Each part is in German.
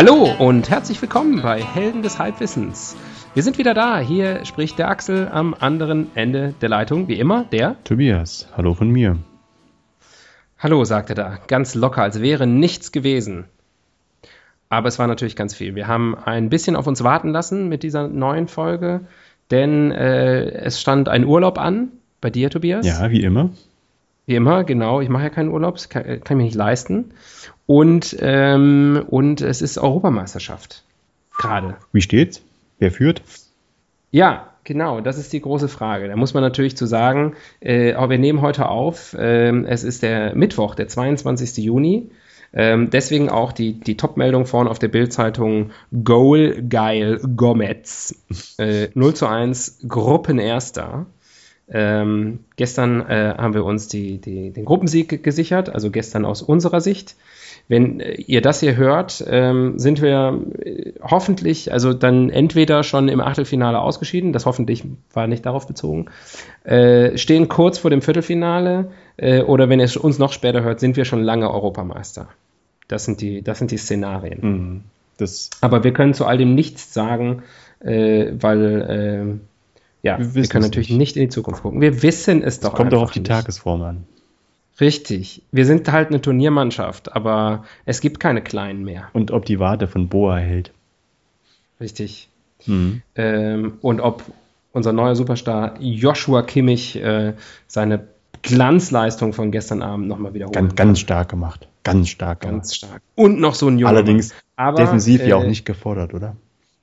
Hallo und herzlich willkommen bei Helden des Halbwissens. Wir sind wieder da. Hier spricht der Axel am anderen Ende der Leitung. Wie immer, der Tobias. Hallo von mir. Hallo, sagt er da, ganz locker, als wäre nichts gewesen. Aber es war natürlich ganz viel. Wir haben ein bisschen auf uns warten lassen mit dieser neuen Folge, denn äh, es stand ein Urlaub an. Bei dir, Tobias? Ja, wie immer. Wie immer, genau. Ich mache ja keinen Urlaub, das kann, kann ich mir nicht leisten. Und, ähm, und es ist Europameisterschaft. Gerade. Wie steht's? Wer führt? Ja, genau, das ist die große Frage. Da muss man natürlich zu sagen, äh, aber wir nehmen heute auf, äh, es ist der Mittwoch, der 22. Juni. Ähm, deswegen auch die, die Top-Meldung vorne auf der Bildzeitung Goal Geil Gomez. Äh, 0 zu 1, Gruppenerster. Ähm, gestern äh, haben wir uns die, die, den Gruppensieg gesichert, also gestern aus unserer Sicht. Wenn äh, ihr das hier hört, ähm, sind wir äh, hoffentlich, also dann entweder schon im Achtelfinale ausgeschieden, das hoffentlich war nicht darauf bezogen, äh, stehen kurz vor dem Viertelfinale äh, oder wenn ihr uns noch später hört, sind wir schon lange Europameister. Das sind die, das sind die Szenarien. Mhm. Aber wir können zu all dem nichts sagen, äh, weil ja, wir, wir können natürlich nicht. nicht. in die Zukunft gucken. Wir wissen es doch. Es kommt doch auf die nicht. Tagesform an. Richtig. Wir sind halt eine Turniermannschaft, aber es gibt keine Kleinen mehr. Und ob die Warte von Boa hält. Richtig. Mhm. Ähm, und ob unser neuer Superstar Joshua Kimmich äh, seine Glanzleistung von gestern Abend nochmal wiederholt. Ganz, ganz stark gemacht. Ganz stark Ganz gemacht. stark. Und noch so ein Junge. Allerdings aber, defensiv äh, ja auch nicht gefordert, oder?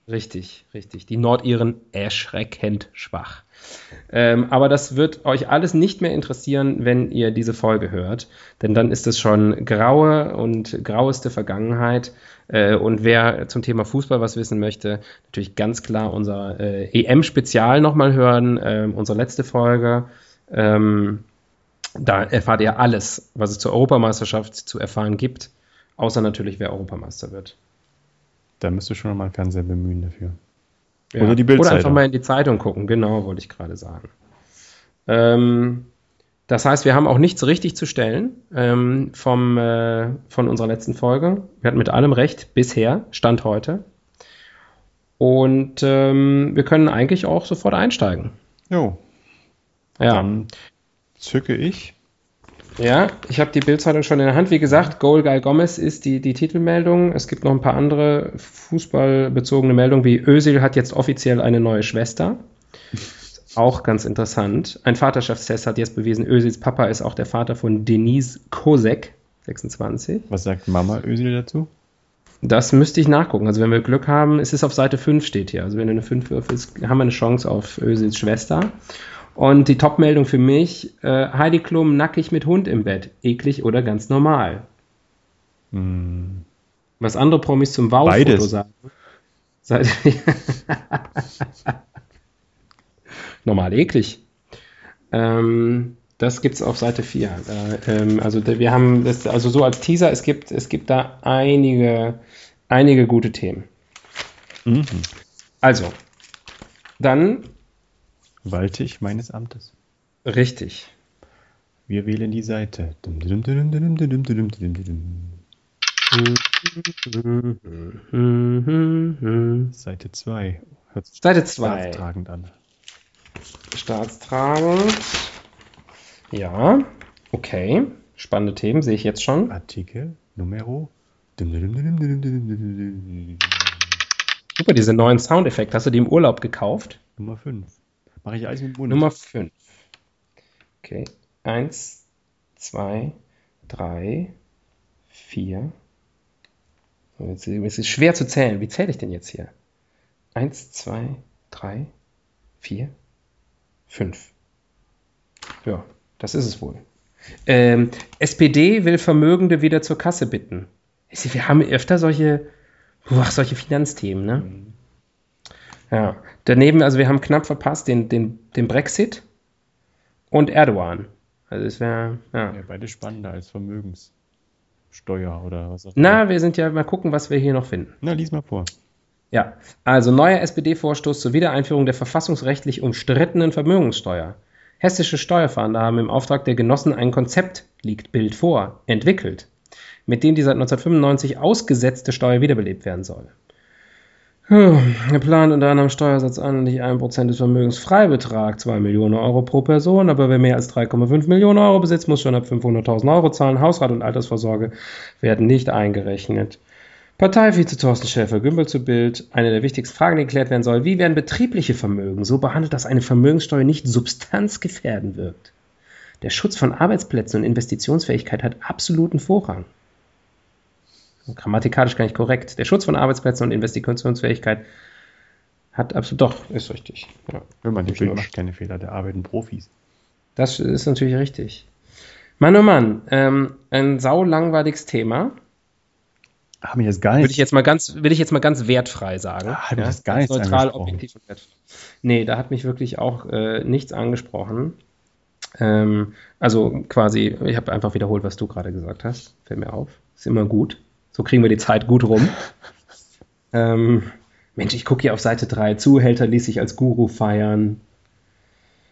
Richtig, richtig. Die Nordiren erschreckend schwach. Ähm, aber das wird euch alles nicht mehr interessieren, wenn ihr diese Folge hört, denn dann ist es schon graue und graueste Vergangenheit. Äh, und wer zum Thema Fußball was wissen möchte, natürlich ganz klar unser äh, EM-Spezial nochmal hören, äh, unsere letzte Folge. Ähm, da erfahrt ihr alles, was es zur Europameisterschaft zu erfahren gibt, außer natürlich, wer Europameister wird. Da müsst ihr schon mal einen Fernseher bemühen dafür. Ja. Oder die Bildzeitung. Oder einfach mal in die Zeitung gucken, genau, wollte ich gerade sagen. Ähm, das heißt, wir haben auch nichts richtig zu stellen ähm, vom, äh, von unserer letzten Folge. Wir hatten mit allem recht bisher, Stand heute. Und ähm, wir können eigentlich auch sofort einsteigen. Jo. Ja. Dann zücke ich ja, ich habe die Bildzeitung schon in der Hand. Wie gesagt, Goal Guy Gomez ist die, die Titelmeldung. Es gibt noch ein paar andere fußballbezogene Meldungen, wie Özil hat jetzt offiziell eine neue Schwester. Auch ganz interessant. Ein Vaterschaftstest hat jetzt bewiesen, Özils Papa ist auch der Vater von Denise Kosek, 26. Was sagt Mama Özil dazu? Das müsste ich nachgucken. Also wenn wir Glück haben, ist es auf Seite 5 steht hier. Also wenn du eine 5 würfelst, haben wir eine Chance auf Özils Schwester. Und die Top-Meldung für mich, äh, Heidi Klum nackig mit Hund im Bett. Eklig oder ganz normal? Hm. Was andere Promis zum Wow-Foto sagen. Seit, normal eklig. Ähm, das es auf Seite 4. Äh, ähm, also wir haben das, also so als Teaser, es gibt, es gibt da einige, einige gute Themen. Mhm. Also, dann Waltig meines Amtes. Richtig. Wir wählen die Seite. Seite 2. Seite 2. Staatstragend an. Staatstragend. Ja, okay. Spannende Themen sehe ich jetzt schon. Artikel, Numero. Super, diese neuen Soundeffekte. Hast du die im Urlaub gekauft? Nummer 5. Mache ich alles mit Mund. Nummer 5. Okay. 1, 2, 3, 4. Es ist schwer zu zählen. Wie zähle ich denn jetzt hier? 1, 2, 3, 4, 5. Ja, das ist es wohl. Ähm, SPD will Vermögende wieder zur Kasse bitten. Wir haben öfter solche, boah, solche Finanzthemen, ne? Ja. Daneben, also wir haben knapp verpasst den, den, den Brexit und Erdogan. Also es wäre, ja. ja. Beide spannender als Vermögenssteuer oder was auch immer. Na, wir sind ja mal gucken, was wir hier noch finden. Na, lies mal vor. Ja, also neuer SPD-Vorstoß zur Wiedereinführung der verfassungsrechtlich umstrittenen Vermögenssteuer. Hessische Steuerfahnder haben im Auftrag der Genossen ein Konzept, liegt Bild vor, entwickelt, mit dem die seit 1995 ausgesetzte Steuer wiederbelebt werden soll. Er plant unter anderem Steuersatz an nicht 1% des Vermögensfreibetrags, 2 Millionen Euro pro Person, aber wer mehr als 3,5 Millionen Euro besitzt, muss schon ab 500.000 Euro zahlen. Hausrat und Altersvorsorge werden nicht eingerechnet. Parteivize Thorsten Schäfer-Gümbel zu Bild. Eine der wichtigsten Fragen, die geklärt werden soll, wie werden betriebliche Vermögen so behandelt, dass eine Vermögenssteuer nicht substanzgefährden wirkt? Der Schutz von Arbeitsplätzen und Investitionsfähigkeit hat absoluten Vorrang grammatikalisch gar nicht korrekt. Der Schutz von Arbeitsplätzen und Investitionsfähigkeit hat absolut doch, ist richtig. Ja. Wenn man die macht keine Fehler, da arbeiten Profis. Das ist natürlich richtig. Mann, oh Mann, ähm, ein saulangweiliges Thema. Haben wir jetzt gar nicht. Will ich jetzt mal ganz, will ich jetzt mal ganz wertfrei sagen. Ah, hat ja, das gar nichts neutral, objektiv und wertfrei. Nee, da hat mich wirklich auch äh, nichts angesprochen. Ähm, also quasi, ich habe einfach wiederholt, was du gerade gesagt hast. Fällt mir auf. Ist immer gut. So kriegen wir die Zeit gut rum. ähm, Mensch, ich gucke hier auf Seite 3. Zuhälter ließ sich als Guru feiern.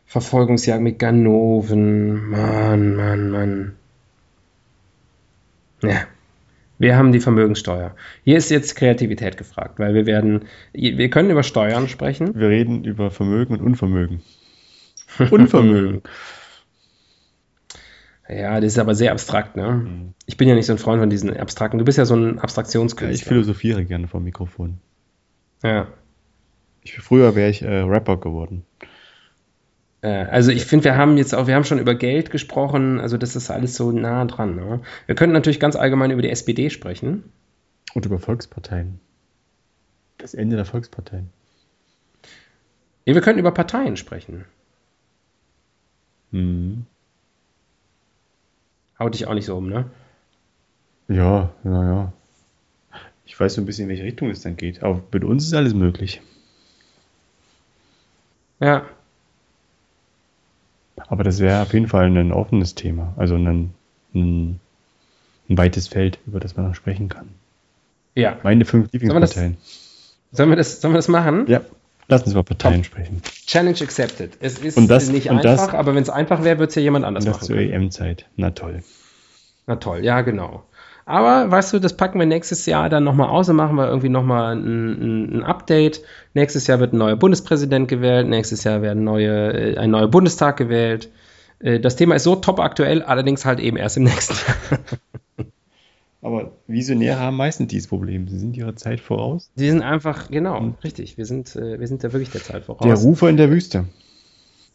Verfolgungsjagd mit Ganoven. Mann, Mann, Mann. Ja. Wir haben die Vermögenssteuer. Hier ist jetzt Kreativität gefragt, weil wir werden, wir können über Steuern sprechen. Wir reden über Vermögen und Unvermögen. Unvermögen. Ja, das ist aber sehr abstrakt, ne? Mhm. Ich bin ja nicht so ein Freund von diesen abstrakten. Du bist ja so ein Abstraktionskünstler. Ja, ich philosophiere gerne vom Mikrofon. Ja. Ich, früher wäre ich äh, Rapper geworden. Äh, also ich finde, wir haben jetzt auch, wir haben schon über Geld gesprochen, also das ist alles so nah dran. Ne? Wir könnten natürlich ganz allgemein über die SPD sprechen. Und über Volksparteien. Das Ende der Volksparteien. Ja, wir könnten über Parteien sprechen. Mhm. Haut dich auch nicht so um, ne? Ja, naja. Ich weiß so ein bisschen, in welche Richtung es dann geht. Aber mit uns ist alles möglich. Ja. Aber das wäre auf jeden Fall ein offenes Thema. Also ein, ein, ein weites Feld, über das man noch sprechen kann. Ja. Meine fünf Lieblingsparteien. Sollen wir das, sollen wir das machen? Ja. Lass uns über Parteien Top. sprechen. Challenge accepted. Es ist das, nicht einfach, das, aber wenn es einfach wäre, würde es ja jemand anders das machen. zur EM-Zeit. Na toll. Na toll, ja, genau. Aber weißt du, das packen wir nächstes Jahr dann nochmal aus und machen wir irgendwie nochmal ein, ein, Update. Nächstes Jahr wird ein neuer Bundespräsident gewählt, nächstes Jahr werden neue, äh, ein neuer Bundestag gewählt. Äh, das Thema ist so top aktuell, allerdings halt eben erst im nächsten Jahr. Aber Visionäre haben meistens dieses Problem. Sie sind ihrer Zeit voraus. Sie sind einfach, genau, Und richtig. Wir sind, äh, wir sind da wirklich der Zeit voraus. Der Rufer in der Wüste.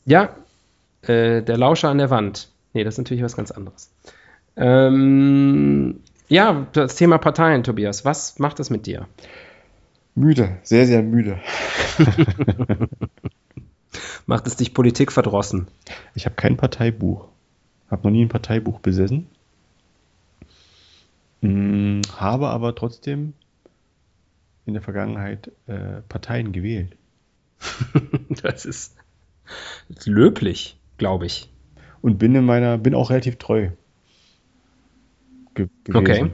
Ja, äh, der Lauscher an der Wand. Nee, das ist natürlich was ganz anderes. Ähm, ja, das Thema Parteien, Tobias. Was macht das mit dir? Müde, sehr, sehr müde. macht es dich Politik verdrossen? Ich habe kein Parteibuch. Habe noch nie ein Parteibuch besessen. Hm, habe aber trotzdem in der Vergangenheit äh, Parteien gewählt. das ist löblich, glaube ich. Und bin in meiner, bin auch relativ treu ge gewesen. Okay.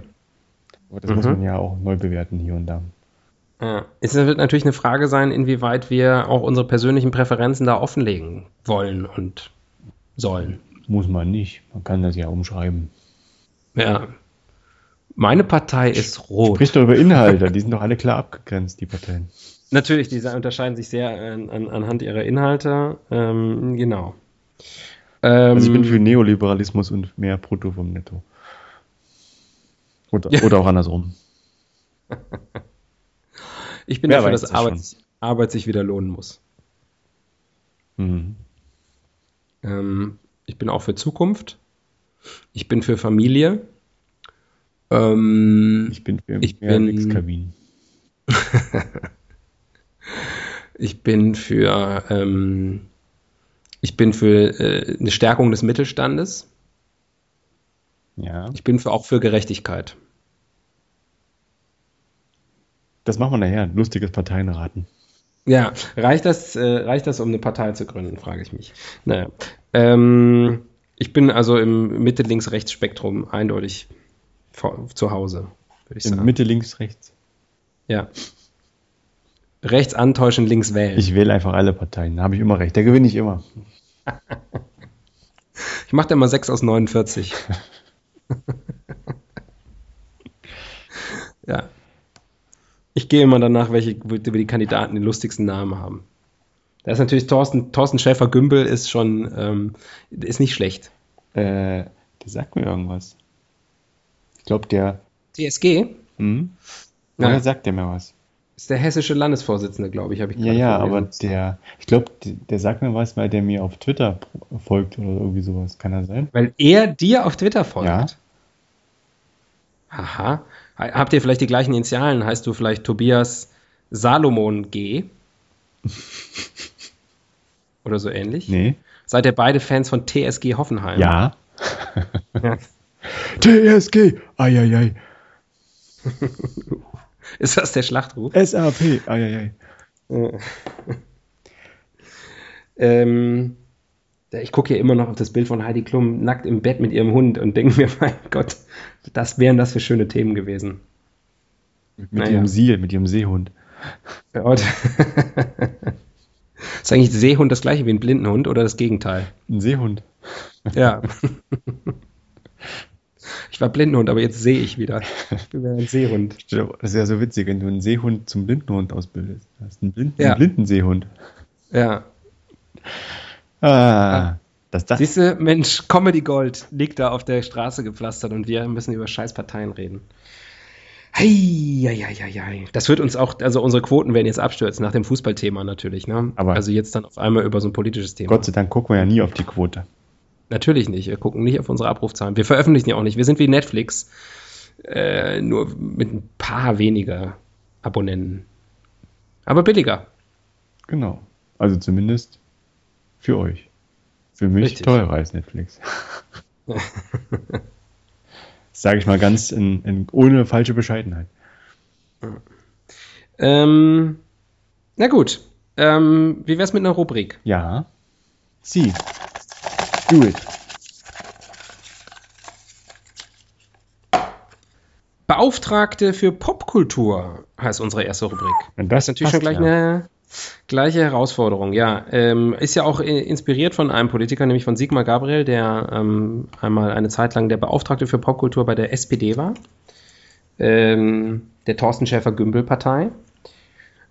Aber das mhm. muss man ja auch neu bewerten hier und da. Ja. Es wird natürlich eine Frage sein, inwieweit wir auch unsere persönlichen Präferenzen da offenlegen wollen und sollen. Muss man nicht. Man kann das ja umschreiben. Ja, meine Partei ist rot. Spricht doch über Inhalte, die sind doch alle klar abgegrenzt, die Parteien. Natürlich, die unterscheiden sich sehr an, an, anhand ihrer Inhalte. Ähm, genau. Ähm, also ich bin für Neoliberalismus und mehr Brutto vom Netto. Oder, ja. oder auch andersrum. ich bin Wer dafür, dass Arbeit, Arbeit, sich wieder lohnen muss. Mhm. Ähm, ich bin auch für Zukunft. Ich bin für Familie. Ähm, ich bin für ich bin, Kabinen. ich bin für ähm, ich bin für äh, eine Stärkung des Mittelstandes. Ja. Ich bin für, auch für Gerechtigkeit. Das machen wir nachher. Lustiges Parteienraten. Ja, reicht das, äh, reicht das, um eine Partei zu gründen, frage ich mich. Naja. Ähm, ich bin also im Mitte-Links-Rechts-Spektrum eindeutig zu Hause, würde ich Im sagen. Mitte, links, rechts. Ja. Rechts antäuschen, links wählen. Ich wähle einfach alle Parteien, da habe ich immer recht. Da gewinne ich immer. ich mache da immer 6 aus 49. ja. Ich gehe immer danach, welche die Kandidaten den lustigsten Namen haben. Da ist natürlich Thorsten, Thorsten Schäfer-Gümbel ist schon, ähm, ist nicht schlecht. Äh, der sagt mir irgendwas. Ich glaube, der. TSG? Hm? Woher ja. sagt der mir was? Ist der hessische Landesvorsitzende, glaube ich, habe ich Ja, ja, aber der, ich glaube, der sagt mir was, weil der mir auf Twitter folgt oder irgendwie sowas. Kann er sein? Weil er dir auf Twitter folgt? Ja. Aha. Habt ihr vielleicht die gleichen Initialen? Heißt du vielleicht Tobias Salomon G? Oder so ähnlich? Nee. Seid ihr beide Fans von TSG Hoffenheim? Ja. ja. TSG! Eieiei. Ist das der Schlachtruf? SAP! Eieiei. ähm, ich gucke ja immer noch auf das Bild von Heidi Klum nackt im Bett mit ihrem Hund und denke mir, mein Gott, das wären das für schöne Themen gewesen. Mit naja. ihrem See, mit ihrem Seehund. ist eigentlich Seehund das gleiche wie ein Blindenhund oder das Gegenteil? Ein Seehund. Ja. Ich war Blindenhund, aber jetzt sehe ich wieder. Ich bin ein Seehund. Das ist ja so witzig, wenn du einen Seehund zum Blindenhund ausbildest. Du hast einen, Blinden, ja. einen Blindenseehund. Ja. Ah, das, das. Siehst du, Mensch, Comedy Gold liegt da auf der Straße gepflastert und wir müssen über Scheißparteien reden. Hei, Das wird uns auch, also unsere Quoten werden jetzt abstürzen nach dem Fußballthema natürlich, ne? Aber also jetzt dann auf einmal über so ein politisches Thema. Gott sei Dank gucken wir ja nie auf die Quote. Natürlich nicht. Wir gucken nicht auf unsere Abrufzahlen. Wir veröffentlichen ja auch nicht. Wir sind wie Netflix. Äh, nur mit ein paar weniger Abonnenten. Aber billiger. Genau. Also zumindest für euch. Für mich Richtig. teurer als Netflix. Sage ich mal ganz in, in, ohne falsche Bescheidenheit. Ähm, na gut. Ähm, wie wär's mit einer Rubrik? Ja. Sie. Do it. Beauftragte für Popkultur heißt unsere erste Rubrik. Und das, ist natürlich schon gleich ja. eine gleiche Herausforderung. Ja, ähm, ist ja auch inspiriert von einem Politiker, nämlich von Sigmar Gabriel, der ähm, einmal eine Zeit lang der Beauftragte für Popkultur bei der SPD war, ähm, der Thorsten Schäfer-Gümbel-Partei.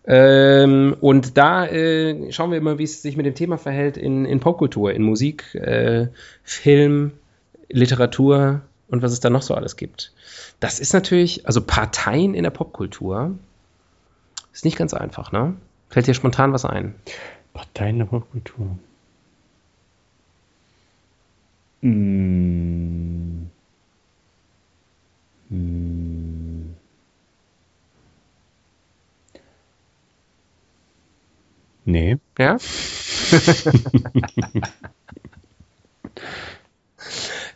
Ähm, und da äh, schauen wir immer, wie es sich mit dem Thema verhält in, in Popkultur, in Musik, äh, Film, Literatur und was es da noch so alles gibt. Das ist natürlich, also Parteien in der Popkultur ist nicht ganz einfach, ne? Fällt dir spontan was ein? Parteien in der Popkultur. Mmh. Mmh. Nee. Ja?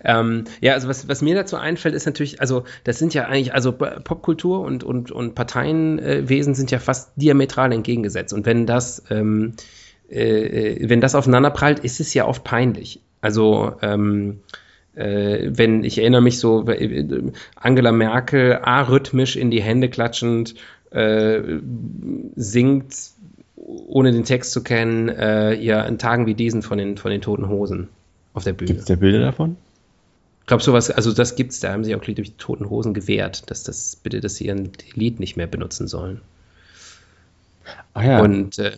ähm, ja, also was, was mir dazu einfällt, ist natürlich, also das sind ja eigentlich, also Popkultur und, und, und Parteienwesen sind ja fast diametral entgegengesetzt. Und wenn das, ähm, äh, wenn das aufeinanderprallt, ist es ja oft peinlich. Also ähm, äh, wenn ich erinnere mich so, Angela Merkel arrhythmisch in die Hände klatschend äh, singt ohne den Text zu kennen, äh, ja, in Tagen wie diesen von den, von den Toten Hosen auf der Bühne. Gibt es da Bilder davon? Ich glaube, sowas, also das gibt's, da haben sie auch durch die Toten Hosen gewehrt, dass das bitte, dass sie ihren Lied nicht mehr benutzen sollen. Ah ja. Und, äh,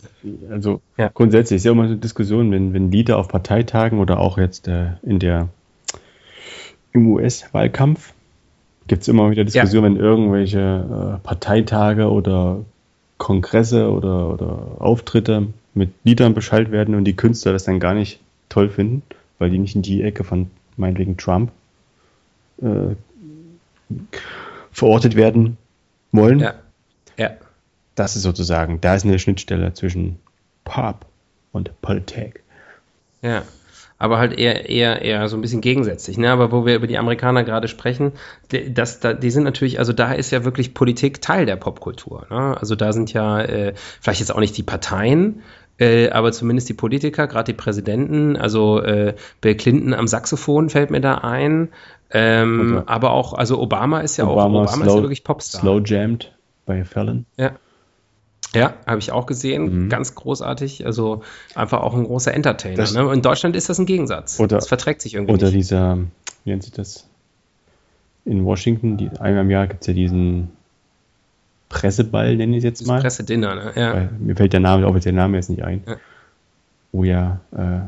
also ja. grundsätzlich ist ja immer eine Diskussion, wenn, wenn Lieder auf Parteitagen oder auch jetzt äh, in der im US-Wahlkampf gibt es immer wieder Diskussionen, ja. wenn irgendwelche äh, Parteitage oder Kongresse oder, oder Auftritte mit Liedern beschallt werden und die Künstler das dann gar nicht toll finden, weil die nicht in die Ecke von meinetwegen Trump äh, verortet werden wollen. Ja. ja. Das ist sozusagen, da ist eine Schnittstelle zwischen Pop und Politik. Ja. Aber halt eher, eher, eher so ein bisschen gegensätzlich. Ne? Aber wo wir über die Amerikaner gerade sprechen, das, da, die sind natürlich, also da ist ja wirklich Politik Teil der Popkultur. Ne? Also da sind ja äh, vielleicht jetzt auch nicht die Parteien, äh, aber zumindest die Politiker, gerade die Präsidenten, also äh, Bill Clinton am Saxophon fällt mir da ein. Ähm, okay. Aber auch, also Obama ist ja Obama auch, Obama slow, ist ja wirklich Popstar. Slow jammed bei Fallon. Ja. Ja, habe ich auch gesehen. Mhm. Ganz großartig. Also einfach auch ein großer Entertainer. Das, ne? In Deutschland ist das ein Gegensatz. Oder, das verträgt sich irgendwie. Oder nicht. dieser, wie nennt sich das? In Washington, die, einmal im Jahr gibt es ja diesen Presseball, nenne ich es jetzt mal. Pressedinner, ne? Ja. Weil mir fällt der Name, offiziell Name jetzt nicht ein. Ja. Wo ja äh,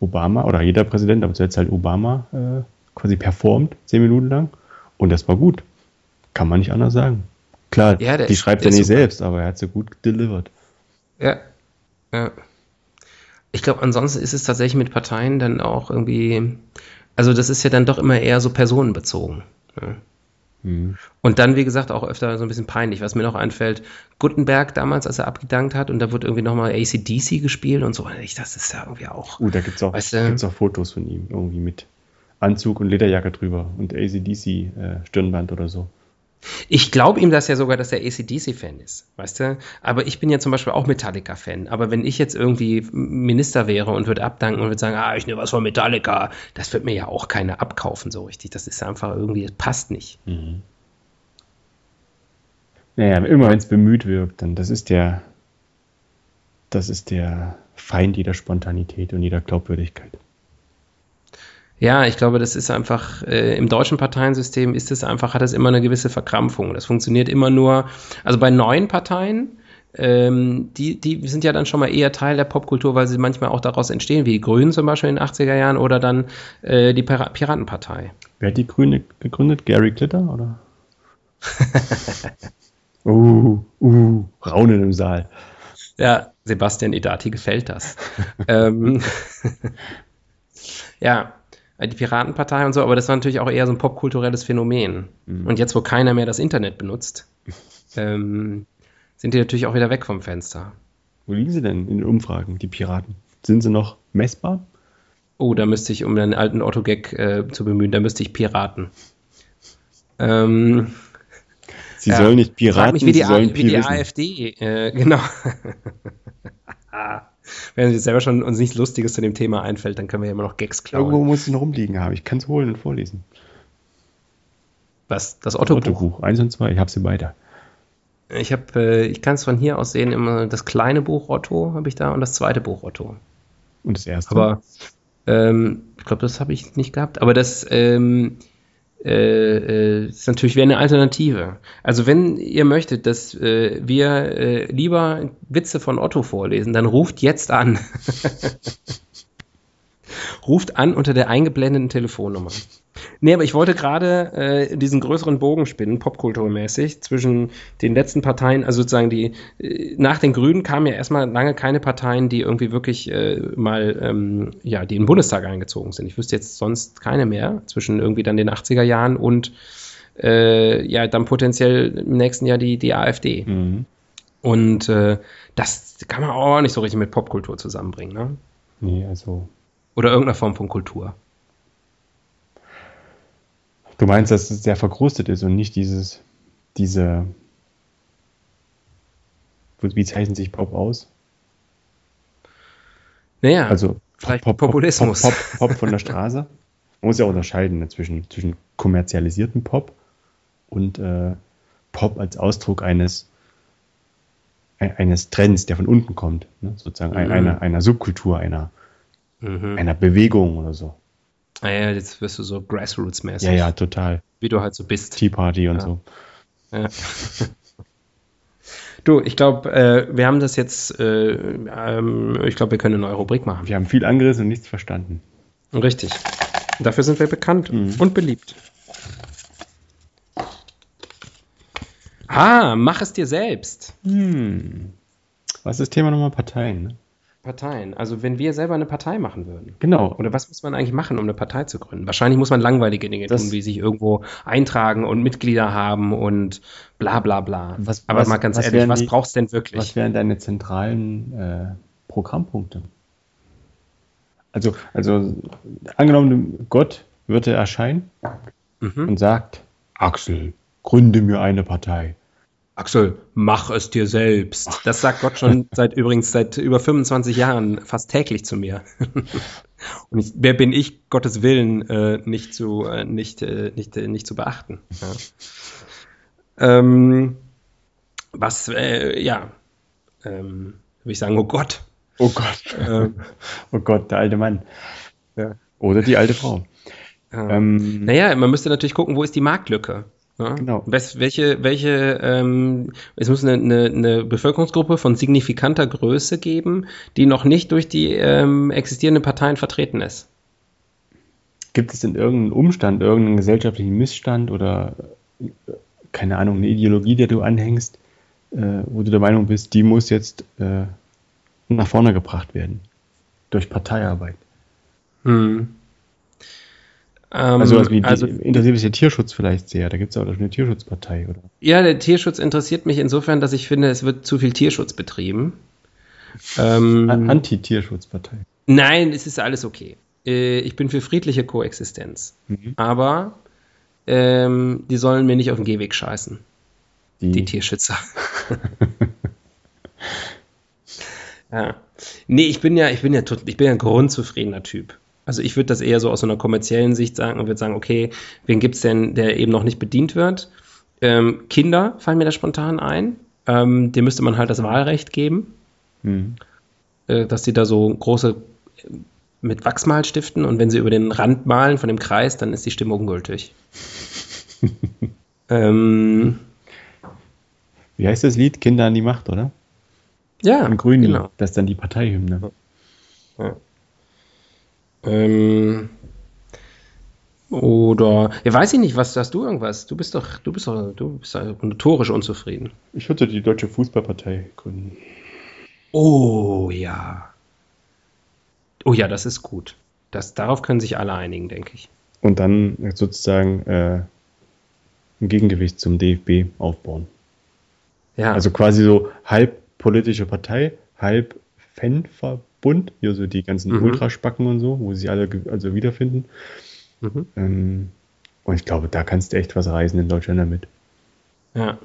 Obama oder jeder Präsident, aber zuletzt halt Obama äh, quasi performt, zehn Minuten lang. Und das war gut. Kann man nicht anders sagen. Klar, ja, die schreibt er nicht super. selbst, aber er hat sie gut delivered. Ja. ja. Ich glaube, ansonsten ist es tatsächlich mit Parteien dann auch irgendwie, also das ist ja dann doch immer eher so personenbezogen. Ja. Mhm. Und dann, wie gesagt, auch öfter so ein bisschen peinlich, was mir noch einfällt, Gutenberg damals, als er abgedankt hat und da wird irgendwie nochmal ACDC gespielt und so. Ich, das ist ja irgendwie auch. Uh, da gibt es auch, weißt du, auch Fotos von ihm, irgendwie mit Anzug und Lederjacke drüber und ACDC äh, Stirnband oder so. Ich glaube ihm das ja sogar, dass er ACDC-Fan ist, weißt du? Aber ich bin ja zum Beispiel auch Metallica-Fan. Aber wenn ich jetzt irgendwie Minister wäre und würde abdanken und würde sagen, ah, ich nehme was von Metallica, das wird mir ja auch keiner abkaufen, so richtig. Das ist einfach irgendwie, das passt nicht. Mhm. Naja, immer wenn es bemüht wirkt, dann das ist der, das ist der Feind jeder Spontanität und jeder Glaubwürdigkeit. Ja, ich glaube, das ist einfach, äh, im deutschen Parteiensystem ist es einfach, hat es immer eine gewisse Verkrampfung. Das funktioniert immer nur, also bei neuen Parteien, ähm, die, die sind ja dann schon mal eher Teil der Popkultur, weil sie manchmal auch daraus entstehen, wie die Grünen zum Beispiel in den 80er Jahren oder dann äh, die Pir Piratenpartei. Wer hat die Grüne gegründet? Gary Glitter, oder? uh, uh, Raunen im Saal. Ja, Sebastian Edati gefällt das. ähm, ja, die Piratenpartei und so, aber das war natürlich auch eher so ein popkulturelles Phänomen. Mhm. Und jetzt, wo keiner mehr das Internet benutzt, ähm, sind die natürlich auch wieder weg vom Fenster. Wo liegen sie denn in den Umfragen, die Piraten? Sind sie noch messbar? Oh, da müsste ich, um den alten Otto-Gag äh, zu bemühen, da müsste ich Piraten. Ähm, sie ja, sollen nicht Piraten, mich, wie die, sie sollen wie die AfD, äh, genau. wenn uns selber schon uns nichts Lustiges zu dem Thema einfällt, dann können wir ja immer noch Gags klauen. Irgendwo muss es noch rumliegen haben. Ich kann es holen und vorlesen. Was? Das Otto-Buch? Otto-Buch, eins und zwei. Ich habe sie beide. Ich habe, äh, ich kann es von hier aus sehen, immer das kleine Buch Otto habe ich da und das zweite Buch Otto. Und das erste? Aber ähm, ich glaube, das habe ich nicht gehabt. Aber das, ähm, äh, äh, ist natürlich wie eine Alternative. Also wenn ihr möchtet, dass äh, wir äh, lieber Witze von Otto vorlesen, dann ruft jetzt an. ruft an unter der eingeblendeten Telefonnummer. Nee, aber ich wollte gerade äh, diesen größeren Bogen spinnen, popkulturmäßig, zwischen den letzten Parteien, also sozusagen die, äh, nach den Grünen kamen ja erstmal lange keine Parteien, die irgendwie wirklich äh, mal, ähm, ja, die in den Bundestag eingezogen sind. Ich wüsste jetzt sonst keine mehr, zwischen irgendwie dann den 80er Jahren und äh, ja, dann potenziell im nächsten Jahr die, die AfD. Mhm. Und äh, das kann man auch nicht so richtig mit Popkultur zusammenbringen, ne? Nee, also. Oder irgendeiner Form von Kultur. Du meinst, dass es sehr verkrustet ist und nicht dieses, diese, wie zeichnet sich Pop aus? Naja, also vielleicht Pop, Populismus. Pop, Pop, Pop, von der Straße. Man muss ja unterscheiden zwischen, zwischen kommerzialisierten Pop und äh, Pop als Ausdruck eines, eines Trends, der von unten kommt. Ne? Sozusagen mhm. einer, einer Subkultur, einer, mhm. einer Bewegung oder so. Ah ja, jetzt wirst du so Grassroots-mäßig. Ja, ja, total. Wie du halt so bist. Tea Party und ja. so. Ja. du, ich glaube, äh, wir haben das jetzt, äh, ähm, ich glaube, wir können eine neue Rubrik machen. Wir haben viel angerissen und nichts verstanden. Richtig. Dafür sind wir bekannt mhm. und beliebt. Ah, mach es dir selbst. Hm. Was ist das Thema nochmal? Parteien, ne? Parteien. Also wenn wir selber eine Partei machen würden. Genau. Oder was muss man eigentlich machen, um eine Partei zu gründen? Wahrscheinlich muss man langweilige Dinge das tun, wie sich irgendwo eintragen und Mitglieder haben und bla bla bla. Was, Aber was, mal ganz ehrlich, was die, brauchst du denn wirklich? Was wären deine zentralen äh, Programmpunkte? Also, also angenommen, Gott würde erscheinen mhm. und sagt, Axel, gründe mir eine Partei. Axel, mach es dir selbst. Das sagt Gott schon seit übrigens seit über 25 Jahren fast täglich zu mir. Und ich, wer bin ich, Gottes Willen äh, nicht zu äh, nicht äh, nicht äh, nicht zu beachten. Ja. Ähm, was äh, ja, ähm, würde ich sagen, oh Gott. Oh Gott. Ähm, oh Gott, der alte Mann. Ja. Oder die alte Frau. Ähm, naja, man müsste natürlich gucken, wo ist die Marktlücke. Ja? Genau. welche, welche, ähm, es muss eine, eine, eine, Bevölkerungsgruppe von signifikanter Größe geben, die noch nicht durch die ähm, existierenden Parteien vertreten ist. Gibt es denn irgendeinen Umstand, irgendeinen gesellschaftlichen Missstand oder keine Ahnung, eine Ideologie, der du anhängst, äh, wo du der Meinung bist, die muss jetzt äh, nach vorne gebracht werden durch Parteiarbeit? Hm. Ähm, also, also, wie, also interessiert sich der Tierschutz vielleicht sehr. Da gibt es auch eine Tierschutzpartei, oder? Ja, der Tierschutz interessiert mich insofern, dass ich finde, es wird zu viel Tierschutz betrieben. Ähm, Anti-Tierschutzpartei. Nein, es ist alles okay. Äh, ich bin für friedliche Koexistenz. Mhm. Aber ähm, die sollen mir nicht auf den Gehweg scheißen. Die, die Tierschützer. ja. Nee, ich bin ja, ich bin ja, ich bin ja ein grundzufriedener Typ. Also ich würde das eher so aus einer kommerziellen Sicht sagen und würde sagen, okay, wen gibt es denn, der eben noch nicht bedient wird? Ähm, Kinder fallen mir da spontan ein. Ähm, dem müsste man halt das Wahlrecht geben. Mhm. Äh, dass die da so große äh, mit Wachsmal stiften und wenn sie über den Rand malen von dem Kreis, dann ist die Stimme ungültig. ähm, Wie heißt das Lied? Kinder an die Macht, oder? Ja, Im Grünen, genau. das ist dann die Parteihymne. Ja. Ähm, oder, ja, weiß ich nicht, was hast du irgendwas? Du bist doch, du bist doch, du bist notorisch unzufrieden. Ich würde die Deutsche Fußballpartei gründen. Oh ja. Oh ja, das ist gut. Das, darauf können sich alle einigen, denke ich. Und dann sozusagen äh, ein Gegengewicht zum DFB aufbauen. Ja. Also quasi so halb politische Partei, halb Fanverband bunt, hier so die ganzen mhm. Ultraspacken und so, wo sie alle also wiederfinden. Mhm. Ähm, und ich glaube, da kannst du echt was reisen in Deutschland damit. Ja.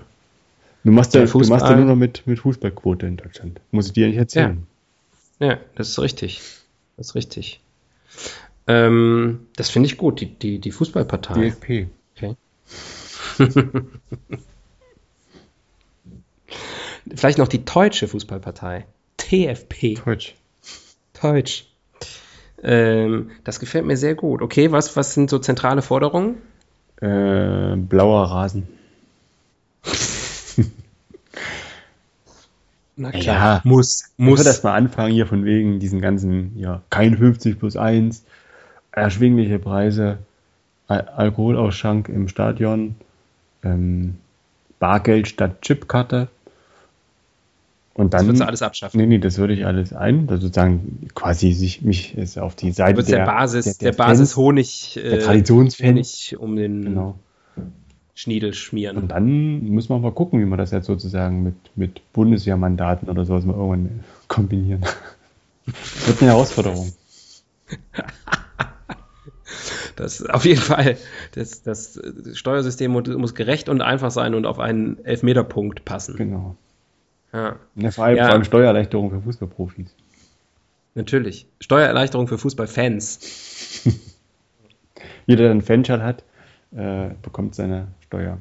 Du machst ja, du machst ja nur noch mit, mit Fußballquote in Deutschland. Muss ich dir nicht erzählen. Ja, ja das ist richtig. Das ist richtig. Ähm, das finde ich gut, die, die, die Fußballpartei. DFP. Okay. Vielleicht noch die deutsche Fußballpartei. TFP. Deutsch. Deutsch. Ähm, das gefällt mir sehr gut. Okay, was, was sind so zentrale Forderungen? Äh, blauer Rasen. Na klar, ja, muss. Muss das mal anfangen hier von wegen diesen ganzen, ja, kein 50 plus 1, erschwingliche Preise, Al Alkoholausschank im Stadion, ähm, Bargeld statt Chipkarte. Und dann, das würdest du alles abschaffen? Nee, nee, das würde ich alles ein, also sozusagen quasi sich, mich auf die Seite der, der Basis, der, der, der Basis Fans, Honig, der Traditionsfan, Honig um den genau. Schniedel schmieren. Und dann muss man mal gucken, wie man das jetzt sozusagen mit, mit Bundeswehrmandaten oder sowas mal irgendwann kombinieren. Das wird eine Herausforderung. Das auf jeden Fall. Das, das Steuersystem muss gerecht und einfach sein und auf einen Elfmeterpunkt passen. Genau. Ja. ja vor, allem, ja. vor allem Steuererleichterung für Fußballprofis. Natürlich. Steuererleichterung für Fußballfans. Jeder, der einen Fanschal hat, äh, bekommt seine Steuer.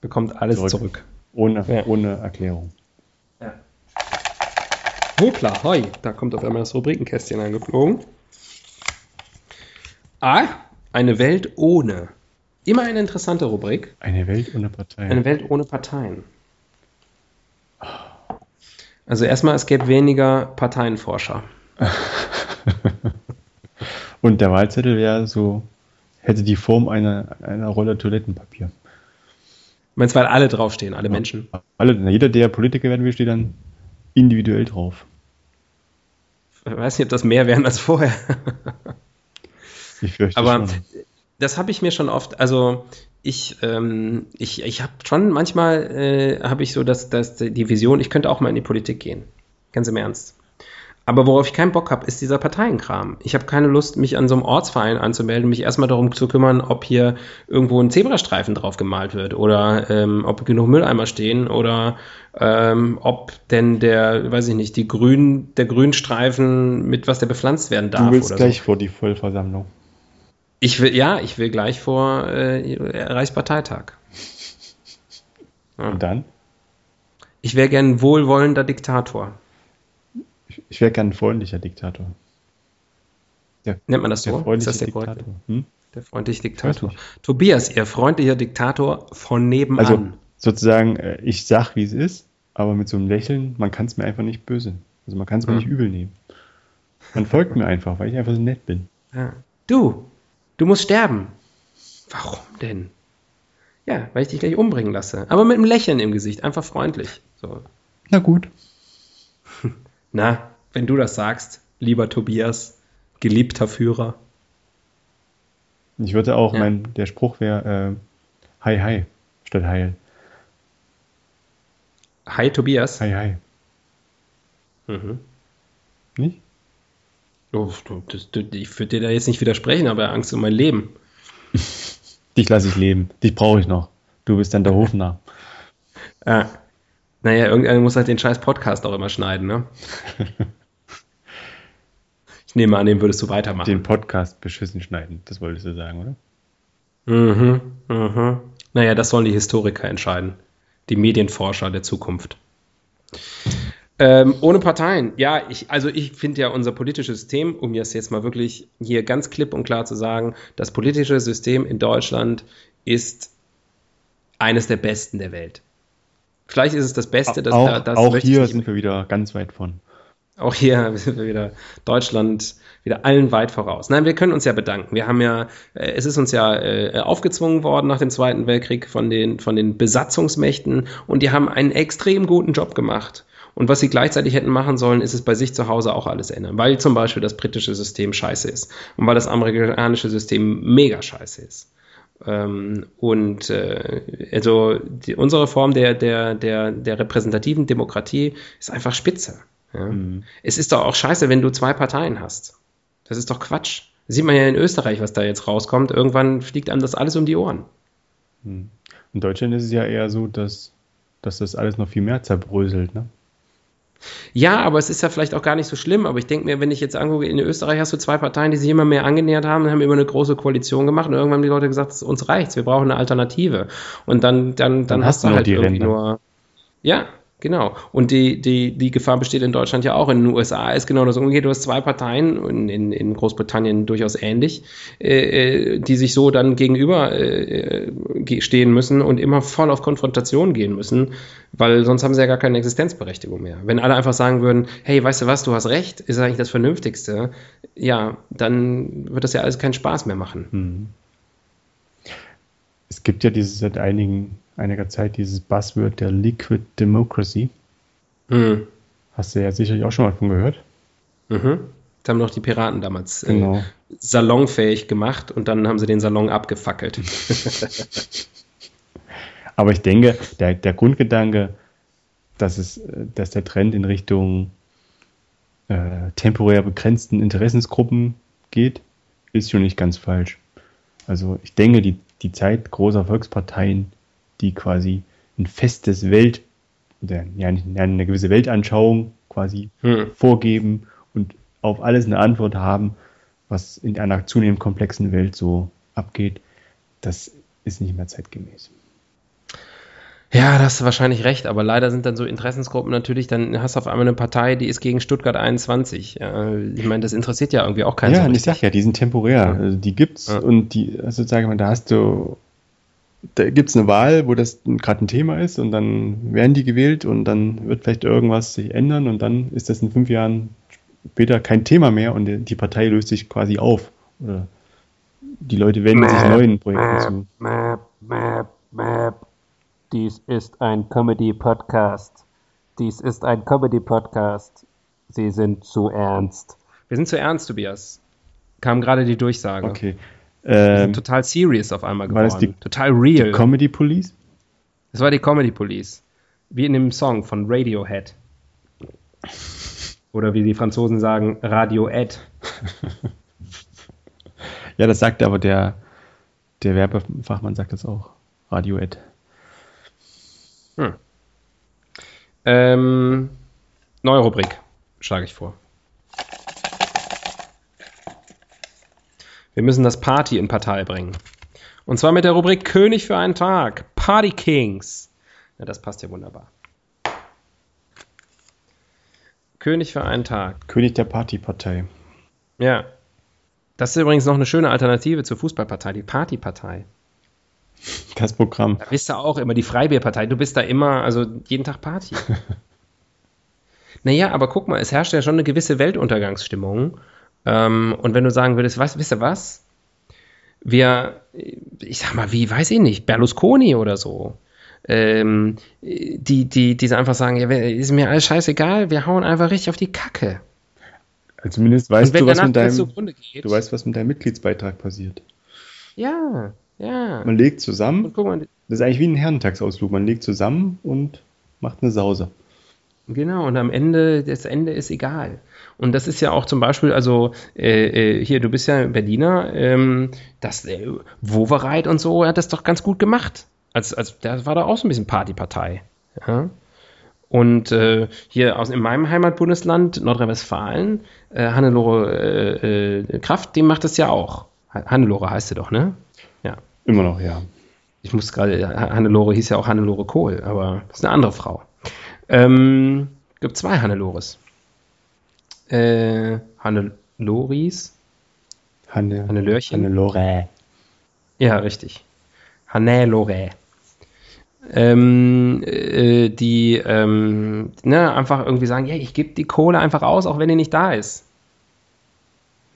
Bekommt alles zurück. zurück. Ohne, ja. ohne Erklärung. Ja. Hopla, hoi, da kommt auf einmal das Rubrikenkästchen angeflogen. Ah, eine Welt ohne. Immer eine interessante Rubrik. Eine Welt ohne Parteien. Eine Welt ohne Parteien. Also erstmal, es gäbe weniger Parteienforscher. Und der Wahlzettel wäre so, hätte die Form einer, einer Rolle Toilettenpapier. Meinst du, weil alle draufstehen, alle ja, Menschen? Alle, jeder, der Politiker werden will, steht dann individuell drauf. Ich weiß nicht, ob das mehr wären als vorher. ich fürchte Aber schon. Das habe ich mir schon oft, also ich, ähm, ich, ich habe schon manchmal äh, habe ich so dass, dass die Vision, ich könnte auch mal in die Politik gehen. Ganz im Ernst. Aber worauf ich keinen Bock habe, ist dieser Parteienkram. Ich habe keine Lust, mich an so einem Ortsverein anzumelden, mich erstmal darum zu kümmern, ob hier irgendwo ein Zebrastreifen drauf gemalt wird oder ähm, ob genug Mülleimer stehen oder ähm, ob denn der, weiß ich nicht, die Grün, der Grünstreifen mit was der bepflanzt werden darf. Du willst gleich so. vor die Vollversammlung. Ich will, ja, ich will gleich vor äh, Reichsparteitag. Ja. Und dann? Ich wäre gern ein wohlwollender Diktator. Ich, ich wäre gern ein freundlicher Diktator. Der, Nennt man das so? Der freundliche ist das der Diktator. Hm? Der freundliche Diktator. Tobias, Ihr freundlicher Diktator von nebenan. Also sozusagen, äh, ich sag, wie es ist, aber mit so einem Lächeln, man kann es mir einfach nicht böse. Also man kann es mir hm. nicht übel nehmen. Man folgt mir einfach, weil ich einfach so nett bin. Ja. Du, du musst sterben. Warum denn? Ja, weil ich dich gleich umbringen lasse. Aber mit einem Lächeln im Gesicht, einfach freundlich. So. Na gut. Na, wenn du das sagst, lieber Tobias, geliebter Führer. Ich würde auch, ja. mein, der Spruch wäre äh, Hi Hi statt Heil. Hi Tobias. Hi Hi. Mhm. Nicht? Oh, ich würde dir da jetzt nicht widersprechen, aber Angst um mein Leben. Dich lasse ich leben. Dich brauche ich noch. Du bist dann der Hofnarr. Ah. Naja, irgendeiner muss halt den scheiß Podcast auch immer schneiden, ne? ich nehme an, den würdest du weitermachen. Den Podcast beschissen schneiden, das wolltest du sagen, oder? Mhm, mhm. Naja, das sollen die Historiker entscheiden. Die Medienforscher der Zukunft. Ähm, ohne Parteien. Ja, ich, also ich finde ja unser politisches System, um das jetzt mal wirklich hier ganz klipp und klar zu sagen, das politische System in Deutschland ist eines der besten der Welt. Vielleicht ist es das Beste. Das, auch das auch hier sind wir wieder ganz weit von. Auch hier sind wir wieder Deutschland wieder allen weit voraus. Nein, wir können uns ja bedanken. Wir haben ja, äh, es ist uns ja äh, aufgezwungen worden nach dem Zweiten Weltkrieg von den, von den Besatzungsmächten und die haben einen extrem guten Job gemacht. Und was sie gleichzeitig hätten machen sollen, ist es bei sich zu Hause auch alles ändern, weil zum Beispiel das britische System scheiße ist und weil das amerikanische System mega scheiße ist. Ähm, und äh, also die, unsere Form der, der, der, der repräsentativen Demokratie ist einfach spitze. Ja? Mhm. Es ist doch auch scheiße, wenn du zwei Parteien hast. Das ist doch Quatsch. Das sieht man ja in Österreich, was da jetzt rauskommt. Irgendwann fliegt einem das alles um die Ohren. Mhm. In Deutschland ist es ja eher so, dass, dass das alles noch viel mehr zerbröselt, ne? Ja, aber es ist ja vielleicht auch gar nicht so schlimm. Aber ich denke mir, wenn ich jetzt angucke, in Österreich hast du zwei Parteien, die sich immer mehr angenähert haben, haben immer eine große Koalition gemacht und irgendwann haben die Leute gesagt, uns reicht's, wir brauchen eine Alternative. Und dann, dann, dann, dann hast du halt irgendwie Ränder. nur. Ja, Genau. Und die, die, die Gefahr besteht in Deutschland ja auch. In den USA ist genau das umgekehrt. Du hast zwei Parteien, in, in, in Großbritannien durchaus ähnlich, äh, äh die sich so dann gegenüber äh, stehen müssen und immer voll auf Konfrontation gehen müssen, weil sonst haben sie ja gar keine Existenzberechtigung mehr. Wenn alle einfach sagen würden, hey, weißt du was, du hast recht, ist eigentlich das Vernünftigste, ja, dann wird das ja alles keinen Spaß mehr machen. Hm. Es gibt ja dieses seit einigen einiger Zeit dieses Buzzword der Liquid Democracy. Mhm. Hast du ja sicherlich auch schon mal von gehört. Mhm. Das haben noch die Piraten damals äh, genau. äh, salonfähig gemacht und dann haben sie den Salon abgefackelt. Aber ich denke, der, der Grundgedanke, dass, es, dass der Trend in Richtung äh, temporär begrenzten Interessensgruppen geht, ist schon nicht ganz falsch. Also ich denke, die, die Zeit großer Volksparteien die quasi ein festes Welt, oder ja, eine gewisse Weltanschauung quasi hm. vorgeben und auf alles eine Antwort haben, was in einer zunehmend komplexen Welt so abgeht, das ist nicht mehr zeitgemäß. Ja, da hast du wahrscheinlich recht, aber leider sind dann so Interessensgruppen natürlich, dann hast du auf einmal eine Partei, die ist gegen Stuttgart 21. Ja, ich meine, das interessiert ja irgendwie auch keinen. Ja, so ich sag ja, die sind temporär. Ja. Also die gibt's ja. und die, sozusagen, da hast du da gibt es eine Wahl, wo das gerade ein Thema ist und dann werden die gewählt und dann wird vielleicht irgendwas sich ändern und dann ist das in fünf Jahren später kein Thema mehr und die Partei löst sich quasi auf. Oder die Leute wenden sich neuen Projekten zu. Dies ist ein Comedy-Podcast. Dies ist ein Comedy-Podcast. Sie sind zu ernst. Wir sind zu ernst, Tobias. Kam gerade die Durchsage. Okay. Ähm, total serious auf einmal geworden. War das die, total real. Die Comedy Police? Das war die Comedy Police. Wie in dem Song von Radiohead. Oder wie die Franzosen sagen, Radio Ed. ja, das sagt aber der, der Werbefachmann sagt das auch. Radio Ed. Hm. Ähm, neue Rubrik schlage ich vor. Wir müssen das Party in Partei bringen. Und zwar mit der Rubrik König für einen Tag. Party Kings. Ja, das passt ja wunderbar. König für einen Tag. König der Partypartei. Ja. Das ist übrigens noch eine schöne Alternative zur Fußballpartei, die Partypartei. Das Programm. Da bist du auch immer die Freibierpartei. Du bist da immer, also jeden Tag Party. naja, aber guck mal, es herrscht ja schon eine gewisse Weltuntergangsstimmung. Ähm, und wenn du sagen würdest, was, wisst ihr was? Wir, ich sag mal, wie, weiß ich nicht, Berlusconi oder so. Ähm, die, die, die einfach sagen, ja, ist mir alles scheißegal, wir hauen einfach richtig auf die Kacke. Also zumindest weißt du, was mit deinem, du weißt, was mit deinem Mitgliedsbeitrag passiert. Ja, ja. Man legt zusammen. Mal, das ist eigentlich wie ein Herrentagsausflug. Man legt zusammen und macht eine Sause. Genau, und am Ende, das Ende ist egal. Und das ist ja auch zum Beispiel, also äh, äh, hier, du bist ja Berliner, ähm, das äh, Wovereit und so, hat das doch ganz gut gemacht. Als, als, der war da auch so ein bisschen Partypartei. Ja? Und äh, hier aus in meinem Heimatbundesland, Nordrhein-Westfalen, äh, Hannelore äh, äh, Kraft, die macht das ja auch. Hannelore heißt sie doch, ne? Ja. Immer noch, ja. Ich muss gerade, Hannelore hieß ja auch Hannelore Kohl, aber das ist eine andere Frau. Ähm, gibt zwei Hannelores. Äh, Hanneloris. Hanne, Hannelörchen. Hannelore. Ja, richtig. Hannelore. Ähm, äh, die ähm, ne, einfach irgendwie sagen, ja, ich gebe die Kohle einfach aus, auch wenn die nicht da ist.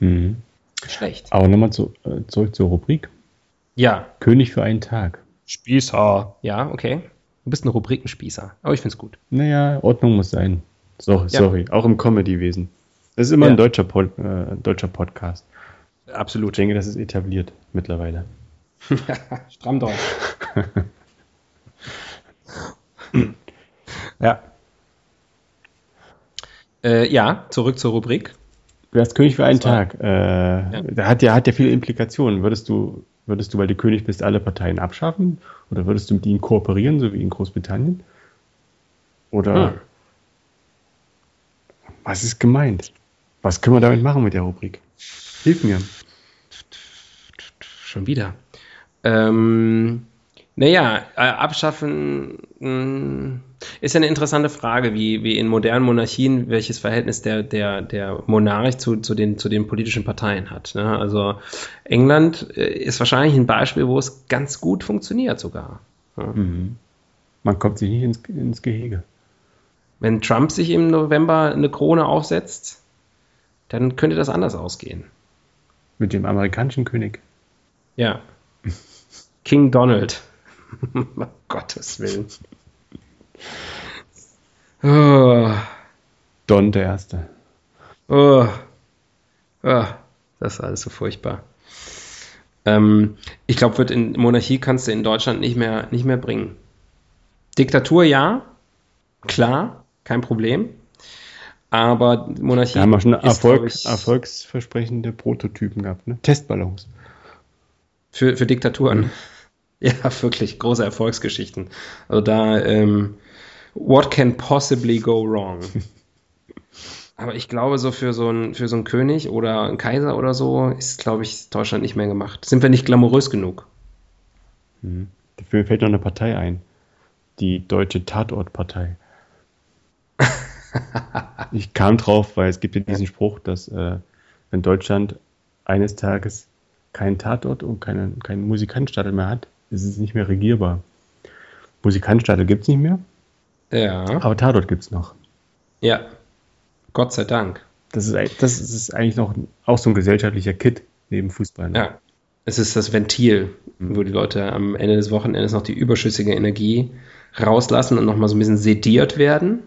Mhm. Schlecht. Aber nochmal zu, äh, zurück zur Rubrik. Ja. König für einen Tag. Spießer. Ja, okay. Du bist ein Rubrikenspießer, aber ich finde es gut. Naja, Ordnung muss sein. So, ja. Sorry, auch im Comedy-Wesen. Das ist immer ja. ein deutscher, Pod, äh, deutscher Podcast. Absolut. Ich denke, das ist etabliert mittlerweile. Stramm Deutsch. ja. Äh, ja, zurück zur Rubrik. Du wärst König für einen Tag. Äh, ja. Der hat ja, hat ja viele Implikationen. Würdest du, würdest du, weil du König bist, alle Parteien abschaffen? Oder würdest du mit ihnen kooperieren, so wie in Großbritannien? Oder hm. was ist gemeint? Was können wir damit machen mit der Rubrik? Hilf mir. Schon wieder. Ähm, naja, äh, abschaffen mh, hm, ist ja eine interessante Frage, wie, wie in modernen Monarchien, welches Verhältnis der, der, der Monarch zu, zu, den, zu den politischen Parteien hat. Ne? Also England äh, ist wahrscheinlich ein Beispiel, wo es ganz gut funktioniert sogar. Ja. Mhm. Man kommt sich nicht ins, ins Gehege. Wenn Trump sich im November eine Krone aufsetzt, dann könnte das anders ausgehen. Mit dem amerikanischen König. Ja. King Donald. um Gottes Willen. Oh. Don der Erste. Oh. oh. Das ist alles so furchtbar. Ähm, ich glaube, wird in Monarchie kannst du in Deutschland nicht mehr, nicht mehr bringen. Diktatur ja, klar, kein Problem. Aber Monarchie. Da haben wir schon Erfolg, ich, erfolgsversprechende Prototypen gehabt, ne? Testballons. Für, für Diktaturen. Ja, wirklich große Erfolgsgeschichten. Also da, ähm, what can possibly go wrong? Aber ich glaube, so für so einen für so einen König oder einen Kaiser oder so ist, glaube ich, Deutschland nicht mehr gemacht. Sind wir nicht glamourös genug? Mhm. Dafür fällt noch eine Partei ein. Die Deutsche Tatortpartei. ich kam drauf, weil es gibt ja diesen Spruch, dass äh, wenn Deutschland eines Tages keinen Tatort und keinen, keinen Musikantenstadel mehr hat, ist es nicht mehr regierbar. Musikantenstadel gibt es nicht mehr. Ja. Aber Tatort gibt es noch. Ja. Gott sei Dank. Das ist, das ist eigentlich noch auch so ein gesellschaftlicher Kit neben Fußball. Ne? Ja. Es ist das Ventil, mhm. wo die Leute am Ende des Wochenendes noch die überschüssige Energie rauslassen und nochmal so ein bisschen sediert werden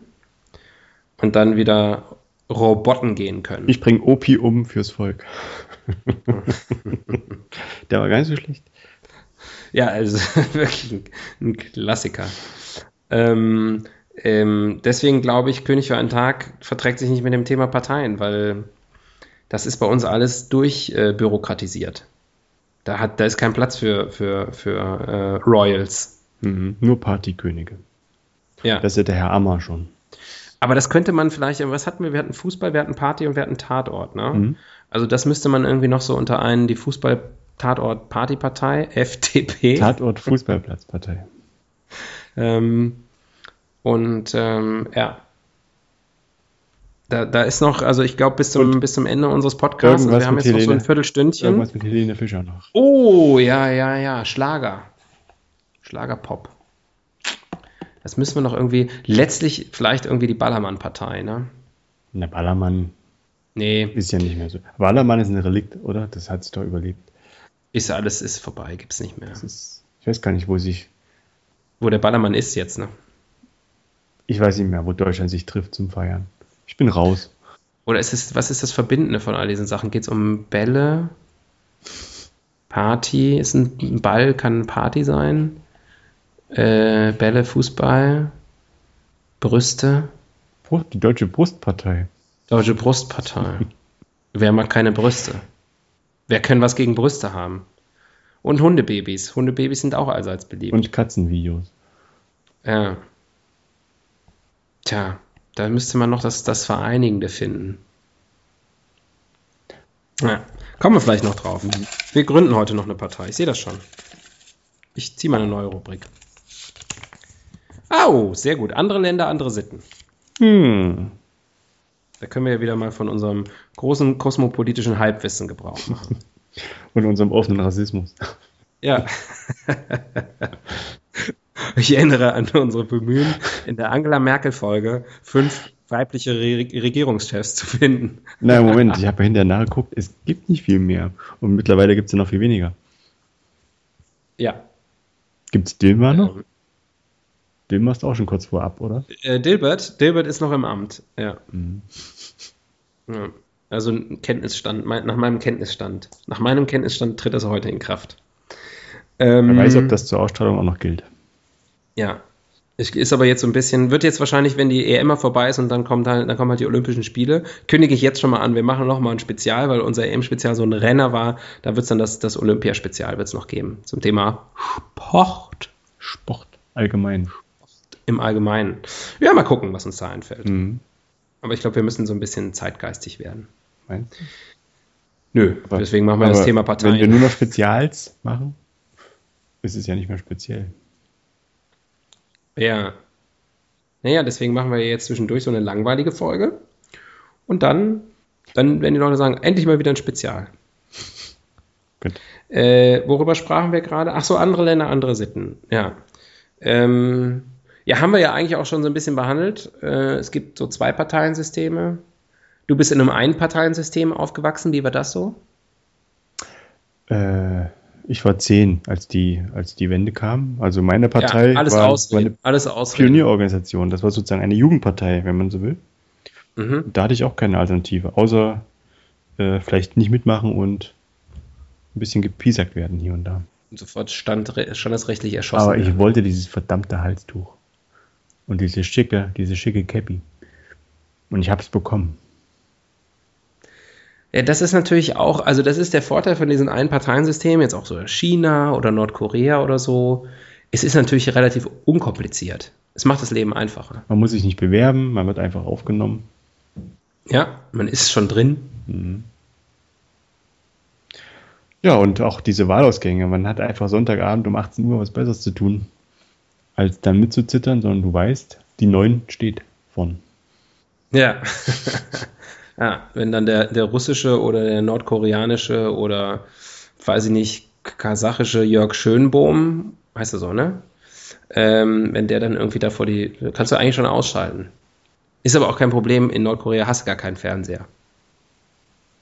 und dann wieder Roboten gehen können. Ich bringe Opium fürs Volk. Der war gar nicht so schlecht. Ja, also wirklich ein, ein Klassiker. Ähm, ähm, deswegen glaube ich, König für einen Tag verträgt sich nicht mit dem Thema Parteien, weil das ist bei uns alles durchbürokratisiert. Äh, da, hat, da ist kein Platz für, für, für äh, Royals. Mhm, nur Partykönige. Ja. Das ist der Herr Ammer schon. Aber das könnte man vielleicht, was hatten wir? Wir hatten Fußball, wir hatten Party und wir hatten Tatort, ne? Mhm. Also das müsste man irgendwie noch so unter einen, die Fußball-Tatort-Partypartei, FTP. Tatort-Fußballplatzpartei. ähm, und ähm, ja. Da, da ist noch, also ich glaube, bis zum, bis zum Ende unseres Podcasts, also wir haben jetzt Helene, noch so ein Viertelstündchen. Irgendwas mit Helene Fischer noch. Oh, ja, ja, ja, Schlager. Schlagerpop. Das müssen wir noch irgendwie, letztlich vielleicht irgendwie die Ballermann-Partei, ne? Na, Ballermann nee. ist ja nicht mehr so. Ballermann ist ein Relikt, oder? Das hat sich doch überlebt. Ist alles ist vorbei, gibt's nicht mehr. Ist, ich weiß gar nicht, wo sich. Wo der Ballermann ist jetzt, ne? Ich weiß nicht mehr, wo Deutschland sich trifft zum Feiern. Ich bin raus. Oder ist es, was ist das Verbindende von all diesen Sachen? Geht es um Bälle? Party? Ist ein Ball, kann Party sein? Äh, Bälle, Fußball, Brüste. Die Deutsche Brustpartei. Deutsche Brustpartei. Wer mag keine Brüste? Wer kann was gegen Brüste haben? Und Hundebabys. Hundebabys sind auch allseits beliebt. Und Katzenvideos. Ja. Tja, da müsste man noch das, das Vereinigende finden. Ja, kommen wir vielleicht noch drauf. Wir gründen heute noch eine Partei. Ich sehe das schon. Ich ziehe mal eine neue Rubrik. Oh, sehr gut. Andere Länder, andere Sitten. Hm. Da können wir ja wieder mal von unserem großen kosmopolitischen Halbwissen Gebrauch machen. Und unserem offenen Rassismus. Ja. ich erinnere an unsere Bemühen, in der Angela Merkel-Folge fünf weibliche Re Regierungschefs zu finden. Na, Moment, ich habe ja hinterher nachgeguckt, es gibt nicht viel mehr. Und mittlerweile gibt es ja noch viel weniger. Ja. Gibt es Dilma noch? Ähm, Dilma ist auch schon kurz vorab, oder? Äh, Dilbert, Dilbert ist noch im Amt, ja. Mhm. ja. Also Kenntnisstand, nach meinem Kenntnisstand. Nach meinem Kenntnisstand tritt das heute in Kraft. Ähm, Wer weiß, ob das zur Ausstrahlung auch noch gilt. Ja. Ist aber jetzt so ein bisschen, wird jetzt wahrscheinlich, wenn die EM vorbei ist und dann, kommt halt, dann kommen halt die Olympischen Spiele, kündige ich jetzt schon mal an, wir machen noch mal ein Spezial, weil unser EM-Spezial so ein Renner war. Da wird es dann das, das Olympiaspezial wird's noch geben zum Thema Sport. Sport allgemein im Allgemeinen. Ja, mal gucken, was uns da einfällt. Mhm. Aber ich glaube, wir müssen so ein bisschen zeitgeistig werden. Meinst du? Nö, aber, deswegen machen wir das Thema Parteien. Wenn wir nur noch Spezials machen, ist es ja nicht mehr speziell. Ja. Naja, deswegen machen wir jetzt zwischendurch so eine langweilige Folge. Und dann, dann werden die Leute sagen, endlich mal wieder ein Spezial. Gut. Äh, worüber sprachen wir gerade? Ach so, andere Länder, andere Sitten. Ja. Ähm, ja, haben wir ja eigentlich auch schon so ein bisschen behandelt. Äh, es gibt so zwei Parteiensysteme. Du bist in einem Einparteiensystem aufgewachsen. Wie war das so? Äh, ich war zehn, als die, als die Wende kam. Also meine Partei ja, alles war, war eine alles Pionierorganisation. Das war sozusagen eine Jugendpartei, wenn man so will. Mhm. Da hatte ich auch keine Alternative, außer äh, vielleicht nicht mitmachen und ein bisschen gepiesackt werden hier und da. Und sofort stand, stand das rechtlich erschossen. Aber ich wollte dieses verdammte Halstuch. Und diese schicke, diese schicke Cappy. Und ich habe es bekommen. Ja, das ist natürlich auch, also das ist der Vorteil von diesen Einparteiensystemen, jetzt auch so China oder Nordkorea oder so. Es ist natürlich relativ unkompliziert. Es macht das Leben einfacher. Man muss sich nicht bewerben, man wird einfach aufgenommen. Ja, man ist schon drin. Mhm. Ja, und auch diese Wahlausgänge. Man hat einfach Sonntagabend um 18 Uhr was Besseres zu tun als dann mitzuzittern, sondern du weißt, die 9 steht vorn. Ja. ja, wenn dann der, der russische oder der nordkoreanische oder weiß ich nicht, kasachische Jörg Schönbohm, heißt er so, ne? Ähm, wenn der dann irgendwie da vor die, kannst du eigentlich schon ausschalten. Ist aber auch kein Problem, in Nordkorea hast du gar keinen Fernseher.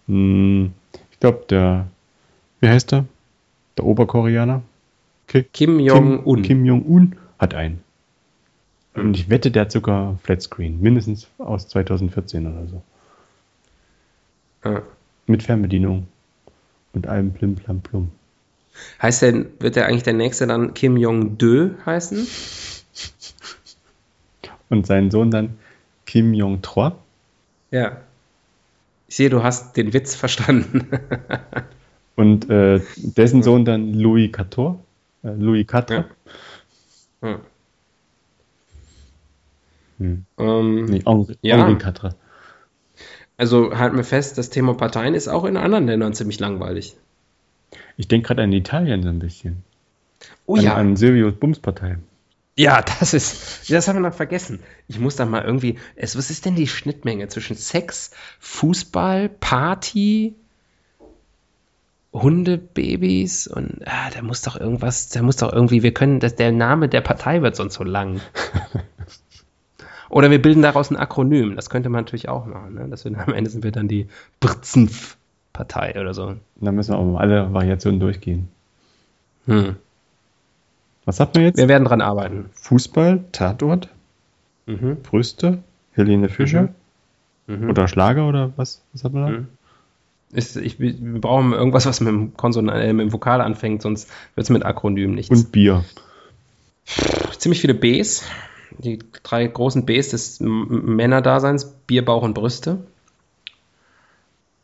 Hm, ich glaube, der, wie heißt der? Der Oberkoreaner? Kim Jong-un. Kim Jong-un hat einen. Und ich wette, der hat sogar Flatscreen. Mindestens aus 2014 oder so. Ah. Mit Fernbedienung. Und allem Plim Plam Plum. Heißt der, wird der eigentlich der nächste dann Kim Jong-de heißen? und seinen Sohn dann Kim Jong-trois. Ja. Ich sehe, du hast den Witz verstanden. und äh, dessen Sohn dann Louis XIV, äh, Louis XIV. Ja. Ja. Hm. Ähm, nee, Henri, ja. Henri. Also halten wir fest, das Thema Parteien ist auch in anderen Ländern ziemlich langweilig. Ich denke gerade an Italien so ein bisschen. Oh an, ja. An Silvios Bumspartei. Ja, das ist, das haben wir noch vergessen. Ich muss da mal irgendwie, es, was ist denn die Schnittmenge zwischen Sex, Fußball, Party, Hundebabys und ah, da muss doch irgendwas, da muss doch irgendwie, wir können, das, der Name der Partei wird sonst so lang. Oder wir bilden daraus ein Akronym. Das könnte man natürlich auch machen. Ne? Das wir, am Ende sind wir dann die Brzenf-Partei oder so. Dann müssen wir auch mal alle Variationen durchgehen. Hm. Was hat man jetzt? Wir werden dran arbeiten. Fußball, Tatort, mhm. Brüste, Helene Fischer mhm. Mhm. oder Schlager oder was, was hat man da? Ist, ich, wir brauchen irgendwas, was mit dem, Konson äh, mit dem Vokal anfängt, sonst wird es mit Akronym nichts. Und Bier. Ziemlich viele Bs die drei großen Bs des Männerdaseins, Bier, Bauch und Brüste.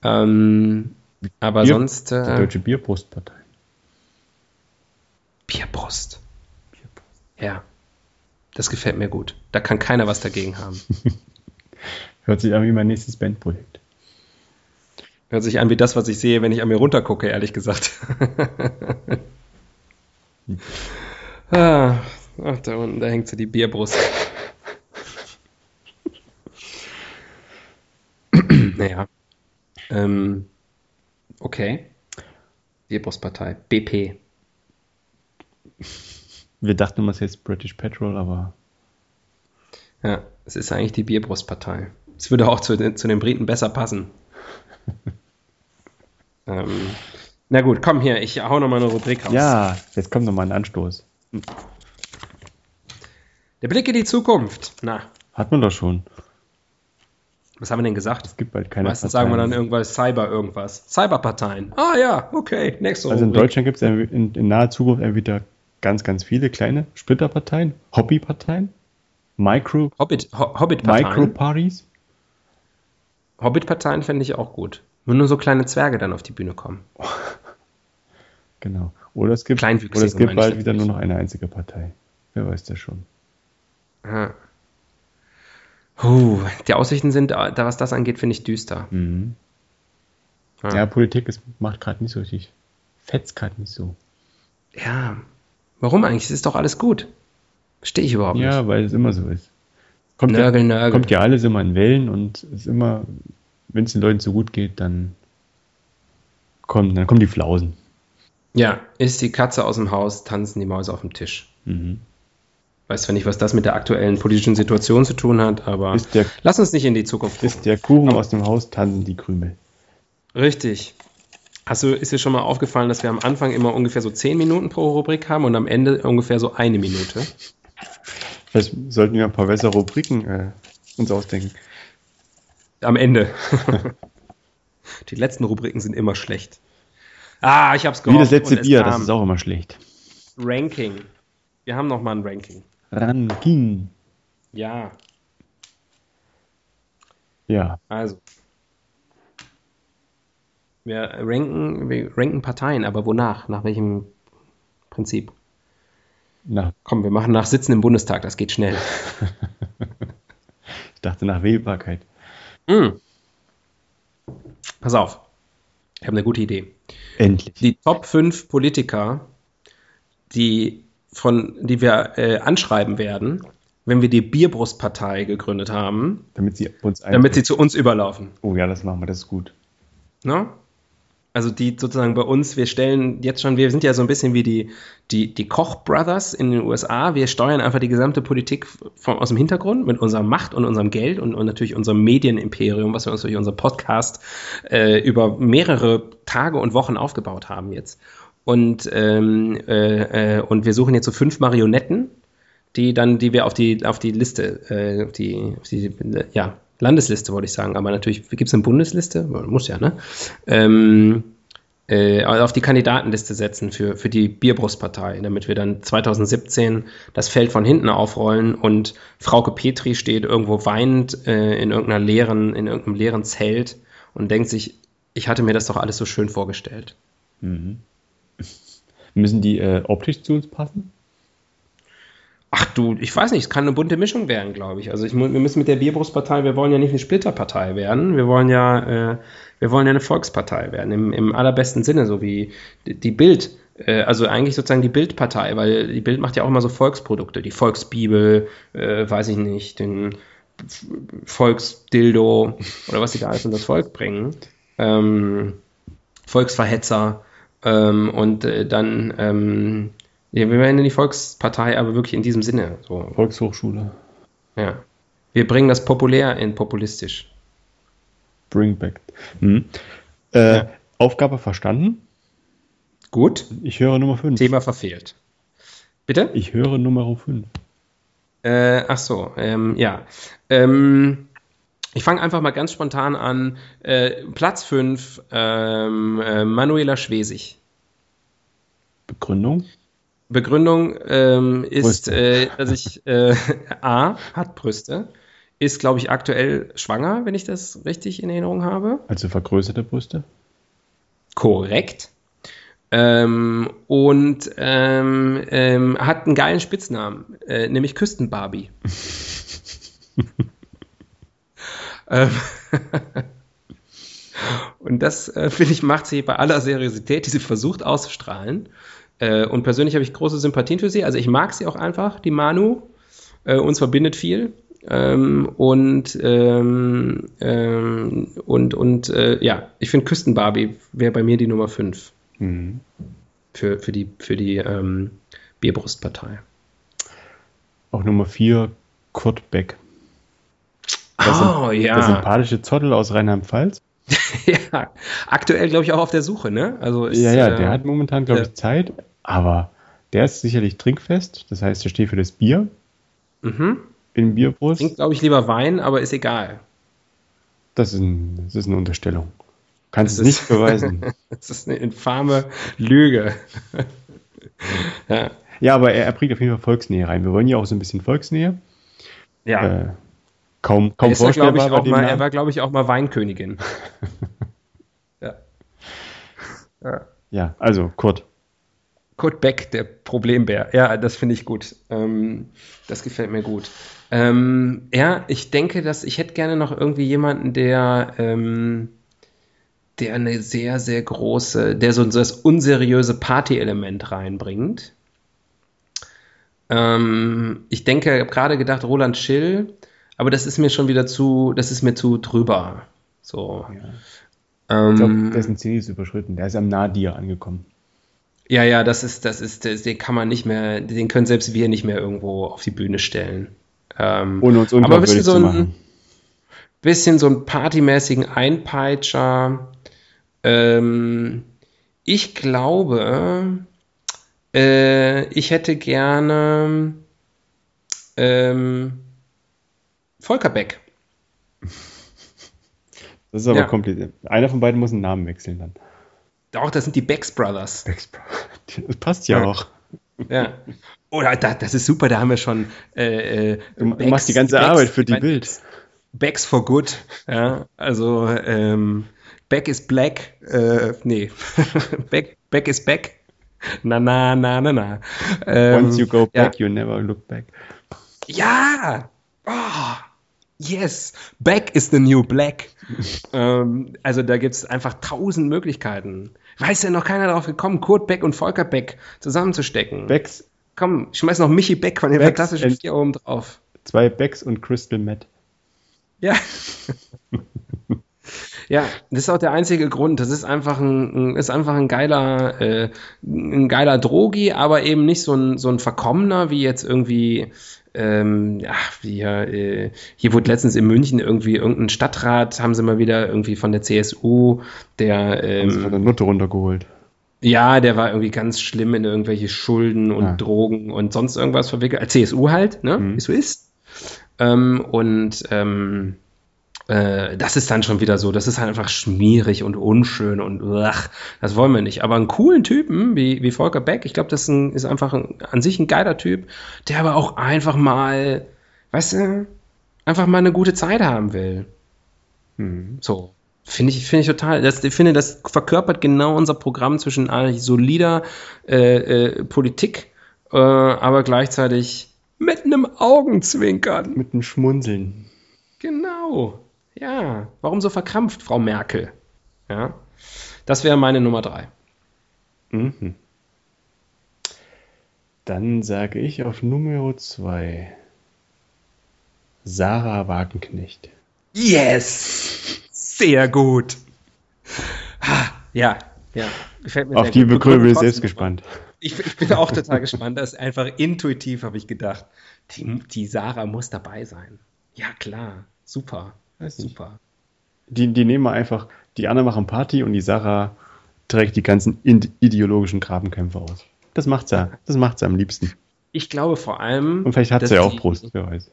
Ähm, aber Bier, sonst. Äh, die Deutsche Bierbrustpartei. Bierbrust. Bierbrust. Ja. Das gefällt mir gut. Da kann keiner was dagegen haben. Hört sich an wie mein nächstes Bandprojekt. Hört sich an wie das, was ich sehe, wenn ich an mir runtergucke, ehrlich gesagt. ah, Ach, da unten, da hängt so die Bierbrust. naja. Ähm, okay. Bierbrustpartei. BP. Wir dachten immer, es heißt British Petrol, aber. Ja, es ist eigentlich die Bierbrustpartei. Es würde auch zu, zu den Briten besser passen. ähm, na gut, komm hier, ich hau nochmal eine Rubrik raus. Ja, jetzt kommt nochmal ein Anstoß. Hm. Der Blick in die Zukunft. Na. Hat man doch schon. Was haben wir denn gesagt? Es gibt bald keine Meistens Parteien. sagen wir dann irgendwas Cyber irgendwas. Cyberparteien. Ah ja, okay, nächste Also in Deutschland gibt es in, in, naher Zukunft entweder ganz, ganz viele kleine Splitterparteien, Hobbyparteien, Micro Hobbit, Ho Hobbit-Parteien. Micro-Parties. Hobbit-Parteien fände ich auch gut. Wenn nur so kleine Zwerge dann auf die Bühne kommen. genau. Oder es gibt, oder es gibt bald wieder nur noch eine einzige Partei. Wer weiß das schon. Ja. Uh, die Aussichten sind, da was das angeht, finde ich düster. Mhm. Ja. ja. Politik ist, macht gerade nicht so richtig. Fetzt gerade nicht so. Ja. Warum eigentlich? Es ist doch alles gut. Verstehe ich überhaupt ja, nicht. Ja, weil es immer so ist. Kommt nörgel, ja, nörgel. Kommt ja alles immer in Wellen und es ist immer, wenn es den Leuten so gut geht, dann kommen, dann kommen die Flausen. Ja, ist die Katze aus dem Haus, tanzen die Mäuse auf dem Tisch. Mhm weiß zwar nicht, was das mit der aktuellen politischen Situation zu tun hat, aber der, lass uns nicht in die Zukunft gucken. Ist der Kuchen aus dem Haus, tanzen die Krümel. Richtig. Hast du, ist dir schon mal aufgefallen, dass wir am Anfang immer ungefähr so zehn Minuten pro Rubrik haben und am Ende ungefähr so eine Minute? Vielleicht sollten wir ein paar bessere Rubriken äh, uns ausdenken. Am Ende. die letzten Rubriken sind immer schlecht. Ah, ich hab's gehofft. Wie das letzte Bier, das ist auch immer schlecht. Ranking. Wir haben noch mal ein Ranking. Ranking. Ja. Ja. Also. Wir ranken, wir ranken Parteien, aber wonach? Nach welchem Prinzip? Na. Komm, wir machen nach Sitzen im Bundestag, das geht schnell. ich dachte nach Wählbarkeit. Mm. Pass auf. Ich habe eine gute Idee. Endlich. Die Top 5 Politiker, die von, die wir äh, anschreiben werden, wenn wir die Bierbrustpartei gegründet haben. Damit sie uns Damit sie zu uns überlaufen. Oh ja, das machen wir, das ist gut. Ne? Also die sozusagen bei uns, wir stellen jetzt schon, wir sind ja so ein bisschen wie die, die, die Koch-Brothers in den USA. Wir steuern einfach die gesamte Politik von, aus dem Hintergrund mit unserer Macht und unserem Geld und, und natürlich unserem Medienimperium, was wir uns durch unser Podcast äh, über mehrere Tage und Wochen aufgebaut haben jetzt. Und, ähm, äh, äh, und wir suchen jetzt so fünf Marionetten, die dann, die wir auf die, auf die Liste, äh, auf die, auf die ja, Landesliste wollte ich sagen, aber natürlich gibt es eine Bundesliste, muss ja, ne? Ähm, äh, auf die Kandidatenliste setzen für, für die Bierbrustpartei, damit wir dann 2017 das Feld von hinten aufrollen und Frauke Petri steht irgendwo weinend äh, in irgendeiner leeren, in irgendeinem leeren Zelt und denkt sich, ich hatte mir das doch alles so schön vorgestellt. Mhm. Müssen die äh, optisch zu uns passen? Ach du, ich weiß nicht, es kann eine bunte Mischung werden, glaube ich. Also ich, wir müssen mit der Bierbrustpartei, wir wollen ja nicht eine Splitterpartei werden, wir wollen ja, äh, wir wollen ja eine Volkspartei werden, im, im allerbesten Sinne, so wie die Bild, äh, also eigentlich sozusagen die Bildpartei, weil die Bild macht ja auch immer so Volksprodukte, die Volksbibel, äh, weiß ich nicht, den Volksdildo oder was sie da alles in das Volk bringen, ähm, Volksverhetzer ähm, und äh, dann ähm, ja, wir werden in die Volkspartei, aber wirklich in diesem Sinne. So. Volkshochschule. Ja. Wir bringen das populär in populistisch. Bring back. Hm. Äh, ja. Aufgabe verstanden? Gut. Ich höre Nummer 5. Thema verfehlt. Bitte? Ich höre Nummer 5. Äh, ach so, ähm, ja. Ähm, ich fange einfach mal ganz spontan an. Äh, Platz 5, ähm, äh, Manuela Schwesig. Begründung? Begründung ähm, ist, äh, dass ich äh, A hat Brüste, ist glaube ich aktuell schwanger, wenn ich das richtig in Erinnerung habe. Also vergrößerte Brüste? Korrekt. Ähm, und ähm, ähm, hat einen geilen Spitznamen, äh, nämlich Küstenbarbie. ähm, und das, äh, finde ich, macht sie bei aller Seriosität, die sie versucht auszustrahlen, äh, und persönlich habe ich große Sympathien für sie. Also ich mag sie auch einfach, die Manu. Äh, uns verbindet viel. Ähm, und ähm, ähm, und, und äh, ja, ich finde Küstenbarbie wäre bei mir die Nummer 5 mhm. für, für die, für die ähm, Bierbrustpartei. Auch Nummer 4, Kurt Beck. Das oh, sind, ja. Der sympathische Zottel aus Rheinland-Pfalz. ja, aktuell glaube ich auch auf der Suche, ne? Also ist, ja, ja, der äh, hat momentan, glaube ich, Zeit, aber der ist sicherlich trinkfest, das heißt, der steht für das Bier. Mhm. In Bierbrust. Trinkt, glaube ich, lieber Wein, aber ist egal. Das ist, ein, das ist eine Unterstellung. Kannst es nicht beweisen. das ist eine infame Lüge. ja. ja, aber er, er, bringt auf jeden Fall Volksnähe rein. Wir wollen ja auch so ein bisschen Volksnähe. Ja. Äh, kaum kaum vorstellbar. Er, mal, er war, glaube ich, auch mal Weinkönigin. ja. ja. Ja, also Kurt. Kurt Beck, der Problembär. Ja, das finde ich gut. Ähm, das gefällt mir gut. Ähm, ja, ich denke, dass ich hätte gerne noch irgendwie jemanden, der, ähm, der eine sehr, sehr große, der so das unseriöse Party-Element reinbringt. Ähm, ich denke, ich habe gerade gedacht, Roland Schill, aber das ist mir schon wieder zu, das ist mir zu drüber. So. Ja. ich glaube, ähm, dessen Ziel ist überschritten. Der ist am Nadir angekommen. Ja, ja, das ist, das ist, den kann man nicht mehr, den können selbst wir nicht mehr irgendwo auf die Bühne stellen. Ähm, Ohne uns aber ein bisschen so ein, bisschen so ein partymäßigen Einpeitscher. Ähm, ich glaube, äh, ich hätte gerne ähm, Volker Beck. Das ist aber ja. kompliziert. Einer von beiden muss einen Namen wechseln dann. Doch, das sind die Becks Brothers. Becks Brothers. Das passt ja, ja. auch. Ja. Oder oh, das ist super, da haben wir schon. Äh, äh, du Becks, machst die ganze Becks, Arbeit für die Bild. Becks for good. Ja, also ähm, Beck is black. Äh, nee. Beck, Beck is back. Na, na, na, na, na. Ähm, Once you go back, ja. you never look back. Ja! Oh, yes! Back is the new black. ähm, also da gibt es einfach tausend Möglichkeiten. Weiß ja noch keiner darauf gekommen, Kurt Beck und Volker Beck zusammenzustecken. Becks. Komm, schmeiß noch Michi Beck von den Becks klassischen vier oben drauf. Zwei Becks und Crystal Matt. Ja. ja, das ist auch der einzige Grund. Das ist einfach ein, ist einfach ein geiler, äh, ein geiler Drogi, aber eben nicht so ein, so ein Verkommener wie jetzt irgendwie ähm, ja, hier, äh, hier wurde letztens in München irgendwie irgendein Stadtrat, haben sie mal wieder irgendwie von der CSU, der. Ähm, haben sie von der Nutte runtergeholt. Ja, der war irgendwie ganz schlimm in irgendwelche Schulden und ja. Drogen und sonst irgendwas verwickelt. Als CSU halt, ne? Mhm. Wie so ist. Ähm, und ähm, äh, das ist dann schon wieder so, das ist halt einfach schmierig und unschön und ach, das wollen wir nicht. Aber einen coolen Typen wie, wie Volker Beck, ich glaube, das ist, ein, ist einfach ein, an sich ein geiler Typ, der aber auch einfach mal, weißt du, einfach mal eine gute Zeit haben will. Hm. So. Finde ich, finde ich total, das, ich finde, das verkörpert genau unser Programm zwischen eigentlich solider äh, äh, Politik, äh, aber gleichzeitig mit einem Augenzwinkern. Mit einem Schmunzeln. Genau. Ja, warum so verkrampft, Frau Merkel? Ja, das wäre meine Nummer drei. Mhm. Dann sage ich auf Nummer zwei Sarah Wagenknecht. Yes! Sehr gut. Ja, ja. auf die Begründung bin ich selbst gespannt. Ich, ich, bin auch total gespannt. Das ist einfach intuitiv, habe ich gedacht. Die, die Sarah muss dabei sein. Ja, klar. Super. Weiß Super. Die, die nehmen einfach, die anderen machen Party und die Sarah trägt die ganzen ideologischen Grabenkämpfe aus. Das macht sie, das macht sie am liebsten. Ich glaube vor allem. Und vielleicht hat sie ja auch Brust, wer weiß.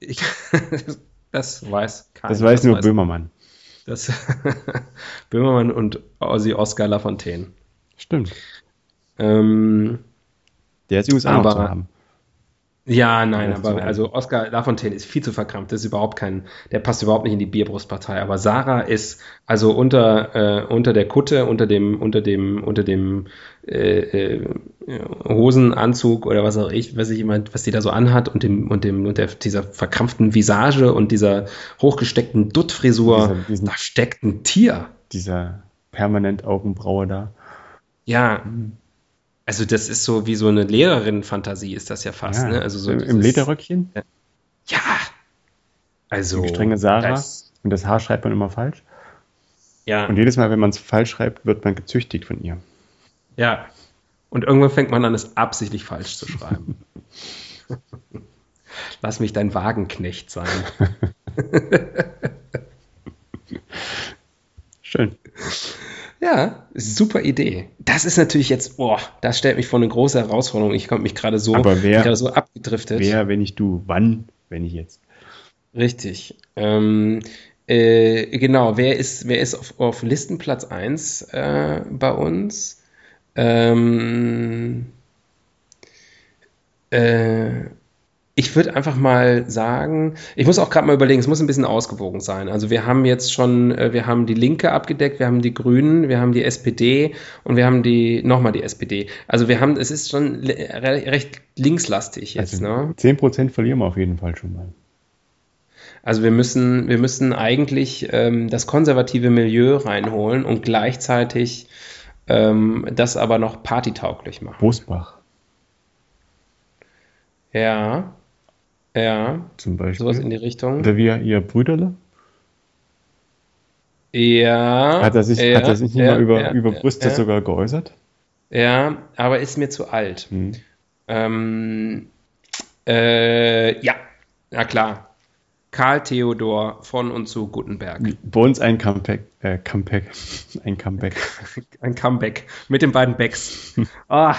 Ich, das weiß keiner. Das weiß nur das Böhmermann. Das Böhmermann und Ossi Oscar Lafontaine. Stimmt. Ähm, Der ist übrigens auch noch zu haben. Ja, nein, aber also Oscar Lafontaine ist viel zu verkrampft. Das ist überhaupt kein, der passt überhaupt nicht in die Bierbrustpartei. Aber Sarah ist also unter äh, unter der Kutte, unter dem unter dem unter dem äh, äh, Hosenanzug oder was auch ich, weiß ich immer, was die da so anhat und dem und dem und der, dieser verkrampften Visage und dieser hochgesteckten Duttfrisur, da steckt ein Tier. Dieser permanent Augenbraue da. Ja. Mhm. Also das ist so wie so eine Lehrerin-Fantasie ist das ja fast. Ja, ne? Also so Im dieses, Lederröckchen? Ja. Also. Die strenge Sarah. Das, und das Haar schreibt man immer falsch. Ja. Und jedes Mal, wenn man es falsch schreibt, wird man gezüchtigt von ihr. Ja. Und irgendwann fängt man an, es absichtlich falsch zu schreiben. Lass mich dein Wagenknecht sein. Schön. Ja, super Idee. Das ist natürlich jetzt, boah, das stellt mich vor eine große Herausforderung. Ich komme mich gerade so, Aber wer, so abgedriftet. Wer, wenn nicht du, wann, wenn ich jetzt? Richtig. Ähm, äh, genau, wer ist, wer ist auf, auf Listenplatz 1 äh, bei uns? Ähm, äh, ich würde einfach mal sagen, ich muss auch gerade mal überlegen, es muss ein bisschen ausgewogen sein. Also wir haben jetzt schon, äh, wir haben die Linke abgedeckt, wir haben die Grünen, wir haben die SPD und wir haben die, nochmal die SPD. Also wir haben, es ist schon recht linkslastig jetzt. Also ne? 10% verlieren wir auf jeden Fall schon mal. Also wir müssen, wir müssen eigentlich ähm, das konservative Milieu reinholen und gleichzeitig ähm, das aber noch partytauglich machen. Bosbach. Ja. Ja. Zum Beispiel. Sowas in die Richtung. Oder wie ihr Brüderle? Ja. Hat er sich, ja, hat er sich nicht ja, mal über, ja, über Brüste sogar geäußert? Ja, aber ist mir zu alt. Hm. Ähm, äh, ja, na klar. Karl Theodor von und zu Gutenberg. Bei uns ein Comeback. Äh, Comeback. Ein Comeback. ein Comeback. Mit den beiden Backs. ah.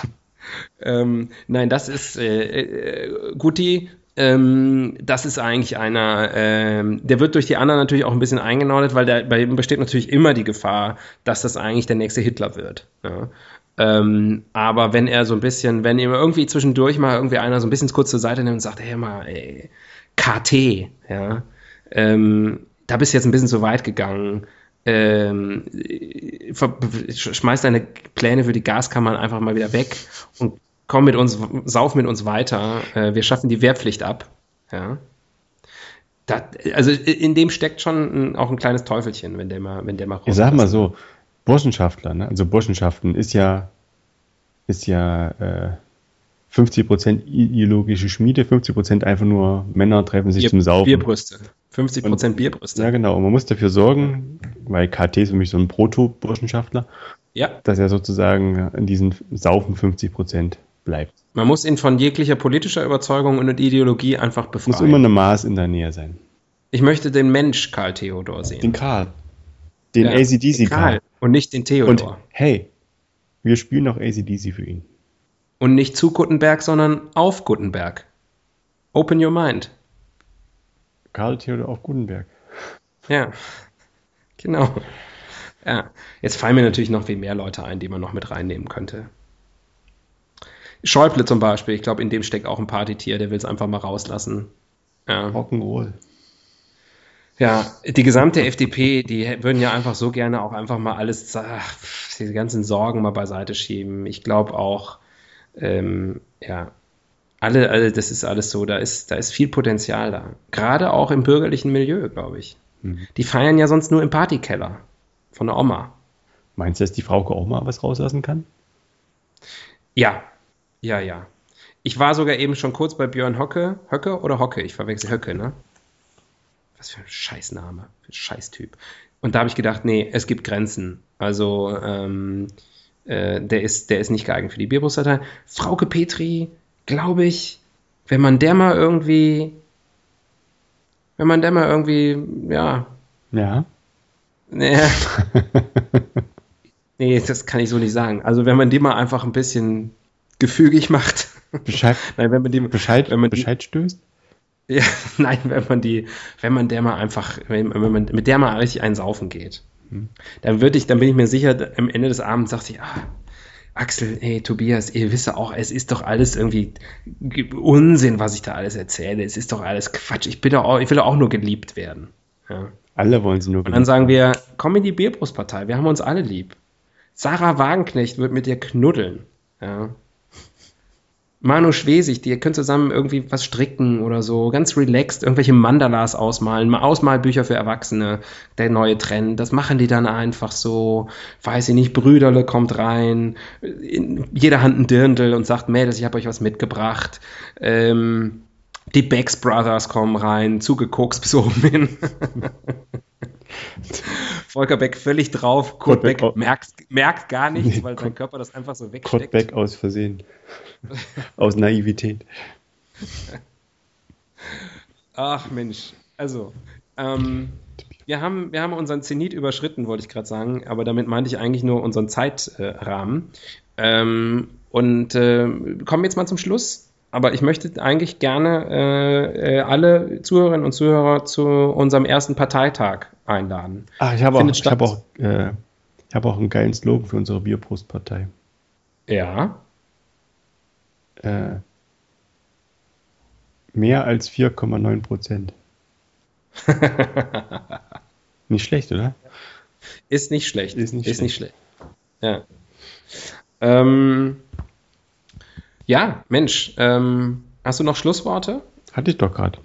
Ähm, nein, das ist äh, äh, Guti ähm, das ist eigentlich einer, ähm, der wird durch die anderen natürlich auch ein bisschen eingenordet, weil der, bei ihm besteht natürlich immer die Gefahr, dass das eigentlich der nächste Hitler wird. Ja. Ähm, aber wenn er so ein bisschen, wenn ihm irgendwie zwischendurch mal irgendwie einer so ein bisschen kurz zur Seite nimmt und sagt, hey mal, ey, KT, ja, ähm, da bist du jetzt ein bisschen zu weit gegangen. Ähm, schmeiß deine Pläne für die Gaskammern einfach mal wieder weg und komm mit uns, sauf mit uns weiter, äh, wir schaffen die Wehrpflicht ab. Ja. Das, also in dem steckt schon ein, auch ein kleines Teufelchen, wenn der mal, wenn der mal. Ich sag mal so, Burschenschaftler, ne? also Burschenschaften ist ja, ist ja äh, 50% ideologische Schmiede, 50% einfach nur Männer treffen sich Bier, zum Saufen. Bierbrüste. 50% und, Bierbrüste. Ja, genau. Und man muss dafür sorgen, weil KT ist für mich so ein Proto-Burschenschaftler, ja. dass er sozusagen in diesen Saufen 50% bleibt. Man muss ihn von jeglicher politischer Überzeugung und Ideologie einfach befreien. Muss immer eine Maß in der Nähe sein. Ich möchte den Mensch Karl Theodor sehen. Den Karl. Den ja, ACDC Karl. Und nicht den Theodor. Und hey, wir spielen noch ACDC für ihn. Und nicht zu Gutenberg, sondern auf Gutenberg. Open your mind. Karl Theodor auf Gutenberg. Ja, genau. Ja, jetzt fallen mir natürlich noch viel mehr Leute ein, die man noch mit reinnehmen könnte. Schäuble zum Beispiel, ich glaube, in dem steckt auch ein Partytier, der will es einfach mal rauslassen. Ja. Rock'n'Roll. Ja, die gesamte FDP, die würden ja einfach so gerne auch einfach mal alles, ach, diese ganzen Sorgen mal beiseite schieben. Ich glaube auch, ähm, ja, alle, alle, das ist alles so, da ist, da ist viel Potenzial da. Gerade auch im bürgerlichen Milieu, glaube ich. Mhm. Die feiern ja sonst nur im Partykeller von der Oma. Meinst du, dass die Frau auch mal was rauslassen kann? Ja, ja, ja. Ich war sogar eben schon kurz bei Björn Hocke. Höcke oder Hocke? Ich verwechsel Höcke, ne? Was für ein Scheißname, für ein Scheißtyp. Und da habe ich gedacht, nee, es gibt Grenzen. Also, ähm, äh, der, ist, der ist nicht geeignet für die Bierbrustdatei. Frauke Petri, glaube ich, wenn man der mal irgendwie, wenn man der mal irgendwie, ja. Ja. Nee, nee, das kann ich so nicht sagen. Also, wenn man die mal einfach ein bisschen gefügig macht. Bescheid, Nein, wenn man die, Bescheid, wenn man Bescheid stößt? Ja, nein, wenn man die, wenn man der mal einfach, wenn, wenn man mit der mal richtig einsaufen geht, hm. dann würde ich, dann bin ich mir sicher, am Ende des Abends sagt sie, ah, Axel, hey Tobias, ihr wisst auch, es ist doch alles irgendwie Unsinn, was ich da alles erzähle. Es ist doch alles Quatsch. Ich bin doch auch, ich will doch auch nur geliebt werden. Ja. Alle wollen sie nur geliebt. Und dann sagen wir, komm in die Bierbrustpartei, wir haben uns alle lieb. Sarah Wagenknecht wird mit dir knuddeln. Ja. Manu Schwesig, die können zusammen irgendwie was stricken oder so, ganz relaxed, irgendwelche Mandalas ausmalen, Ausmalbücher für Erwachsene, der neue Trend, das machen die dann einfach so, weiß ich nicht, Brüderle kommt rein, in jeder Hand ein Dirndl und sagt, Mädels, ich habe euch was mitgebracht, ähm, die Becks Brothers kommen rein, zugekokst bis oben hin. Volker Beck völlig drauf. Kurt, Kurt Beck, Beck merkt, merkt gar nichts, nee, weil Kurt, sein Körper das einfach so wegsteckt. Kurt Beck aus Versehen. aus Naivität. Ach Mensch, also ähm, wir, haben, wir haben unseren Zenit überschritten, wollte ich gerade sagen, aber damit meinte ich eigentlich nur unseren Zeitrahmen. Ähm, und äh, kommen jetzt mal zum Schluss aber ich möchte eigentlich gerne äh, äh, alle Zuhörerinnen und Zuhörer zu unserem ersten Parteitag einladen. Ach, ich habe auch, ich hab auch, äh, hab auch einen geilen Slogan für unsere Bierbrustpartei. Ja. Äh, mehr als 4,9 Prozent. nicht schlecht, oder? Ist nicht schlecht. Ist nicht, Ist schlecht. nicht schlecht. Ja. Ähm, ja, Mensch, ähm, hast du noch Schlussworte? Hatte ich doch gerade.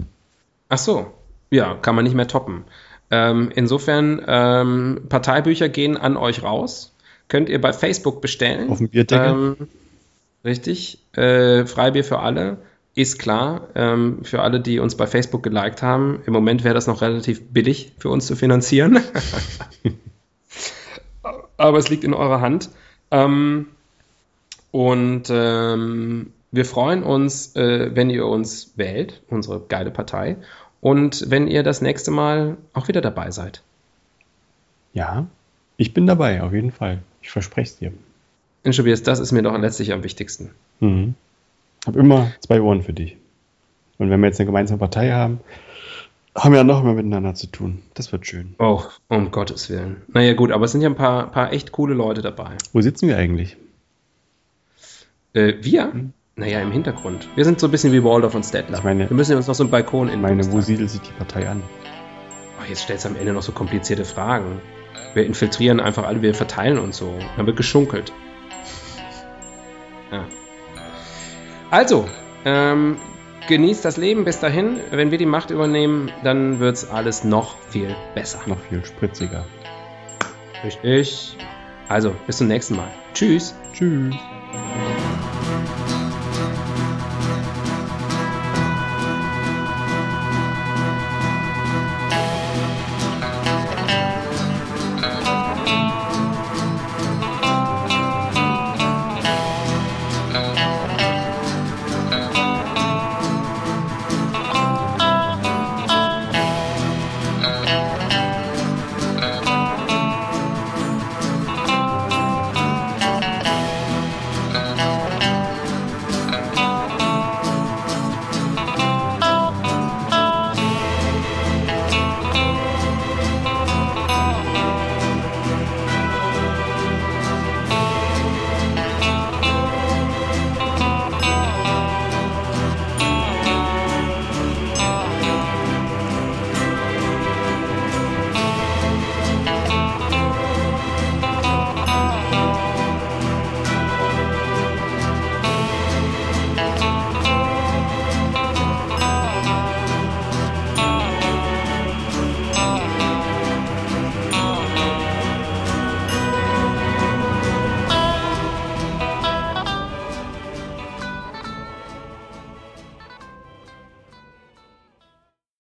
Ach so, ja, kann man nicht mehr toppen. Ähm, insofern, ähm, Parteibücher gehen an euch raus. Könnt ihr bei Facebook bestellen. Auf dem Bierdeckel. Ähm, richtig. Äh, Freibier für alle. Ist klar, ähm, für alle, die uns bei Facebook geliked haben. Im Moment wäre das noch relativ billig für uns zu finanzieren. Aber es liegt in eurer Hand. Ähm, und ähm, wir freuen uns, äh, wenn ihr uns wählt, unsere geile Partei. Und wenn ihr das nächste Mal auch wieder dabei seid. Ja, ich bin dabei, auf jeden Fall. Ich verspreche es dir. Tobias, das ist mir doch letztlich am wichtigsten. Mhm. Ich habe immer zwei Ohren für dich. Und wenn wir jetzt eine gemeinsame Partei haben, haben wir ja noch mehr miteinander zu tun. Das wird schön. Oh, um Gottes Willen. Naja, gut, aber es sind ja ein paar, paar echt coole Leute dabei. Wo sitzen wir eigentlich? Äh, wir? Hm. Naja, im Hintergrund. Wir sind so ein bisschen wie Waldorf und Stettler. Ich meine, wir müssen uns noch so einen Balkon in. Ich meine, wo siedelt sich die Partei an? Ach, jetzt stellst du am Ende noch so komplizierte Fragen. Wir infiltrieren einfach alle, wir verteilen uns so. Dann wird geschunkelt. Ja. Also, ähm, genießt das Leben bis dahin. Wenn wir die Macht übernehmen, dann wird es alles noch viel besser. Noch viel spritziger. Richtig. Also, bis zum nächsten Mal. Tschüss. Tschüss. Bye.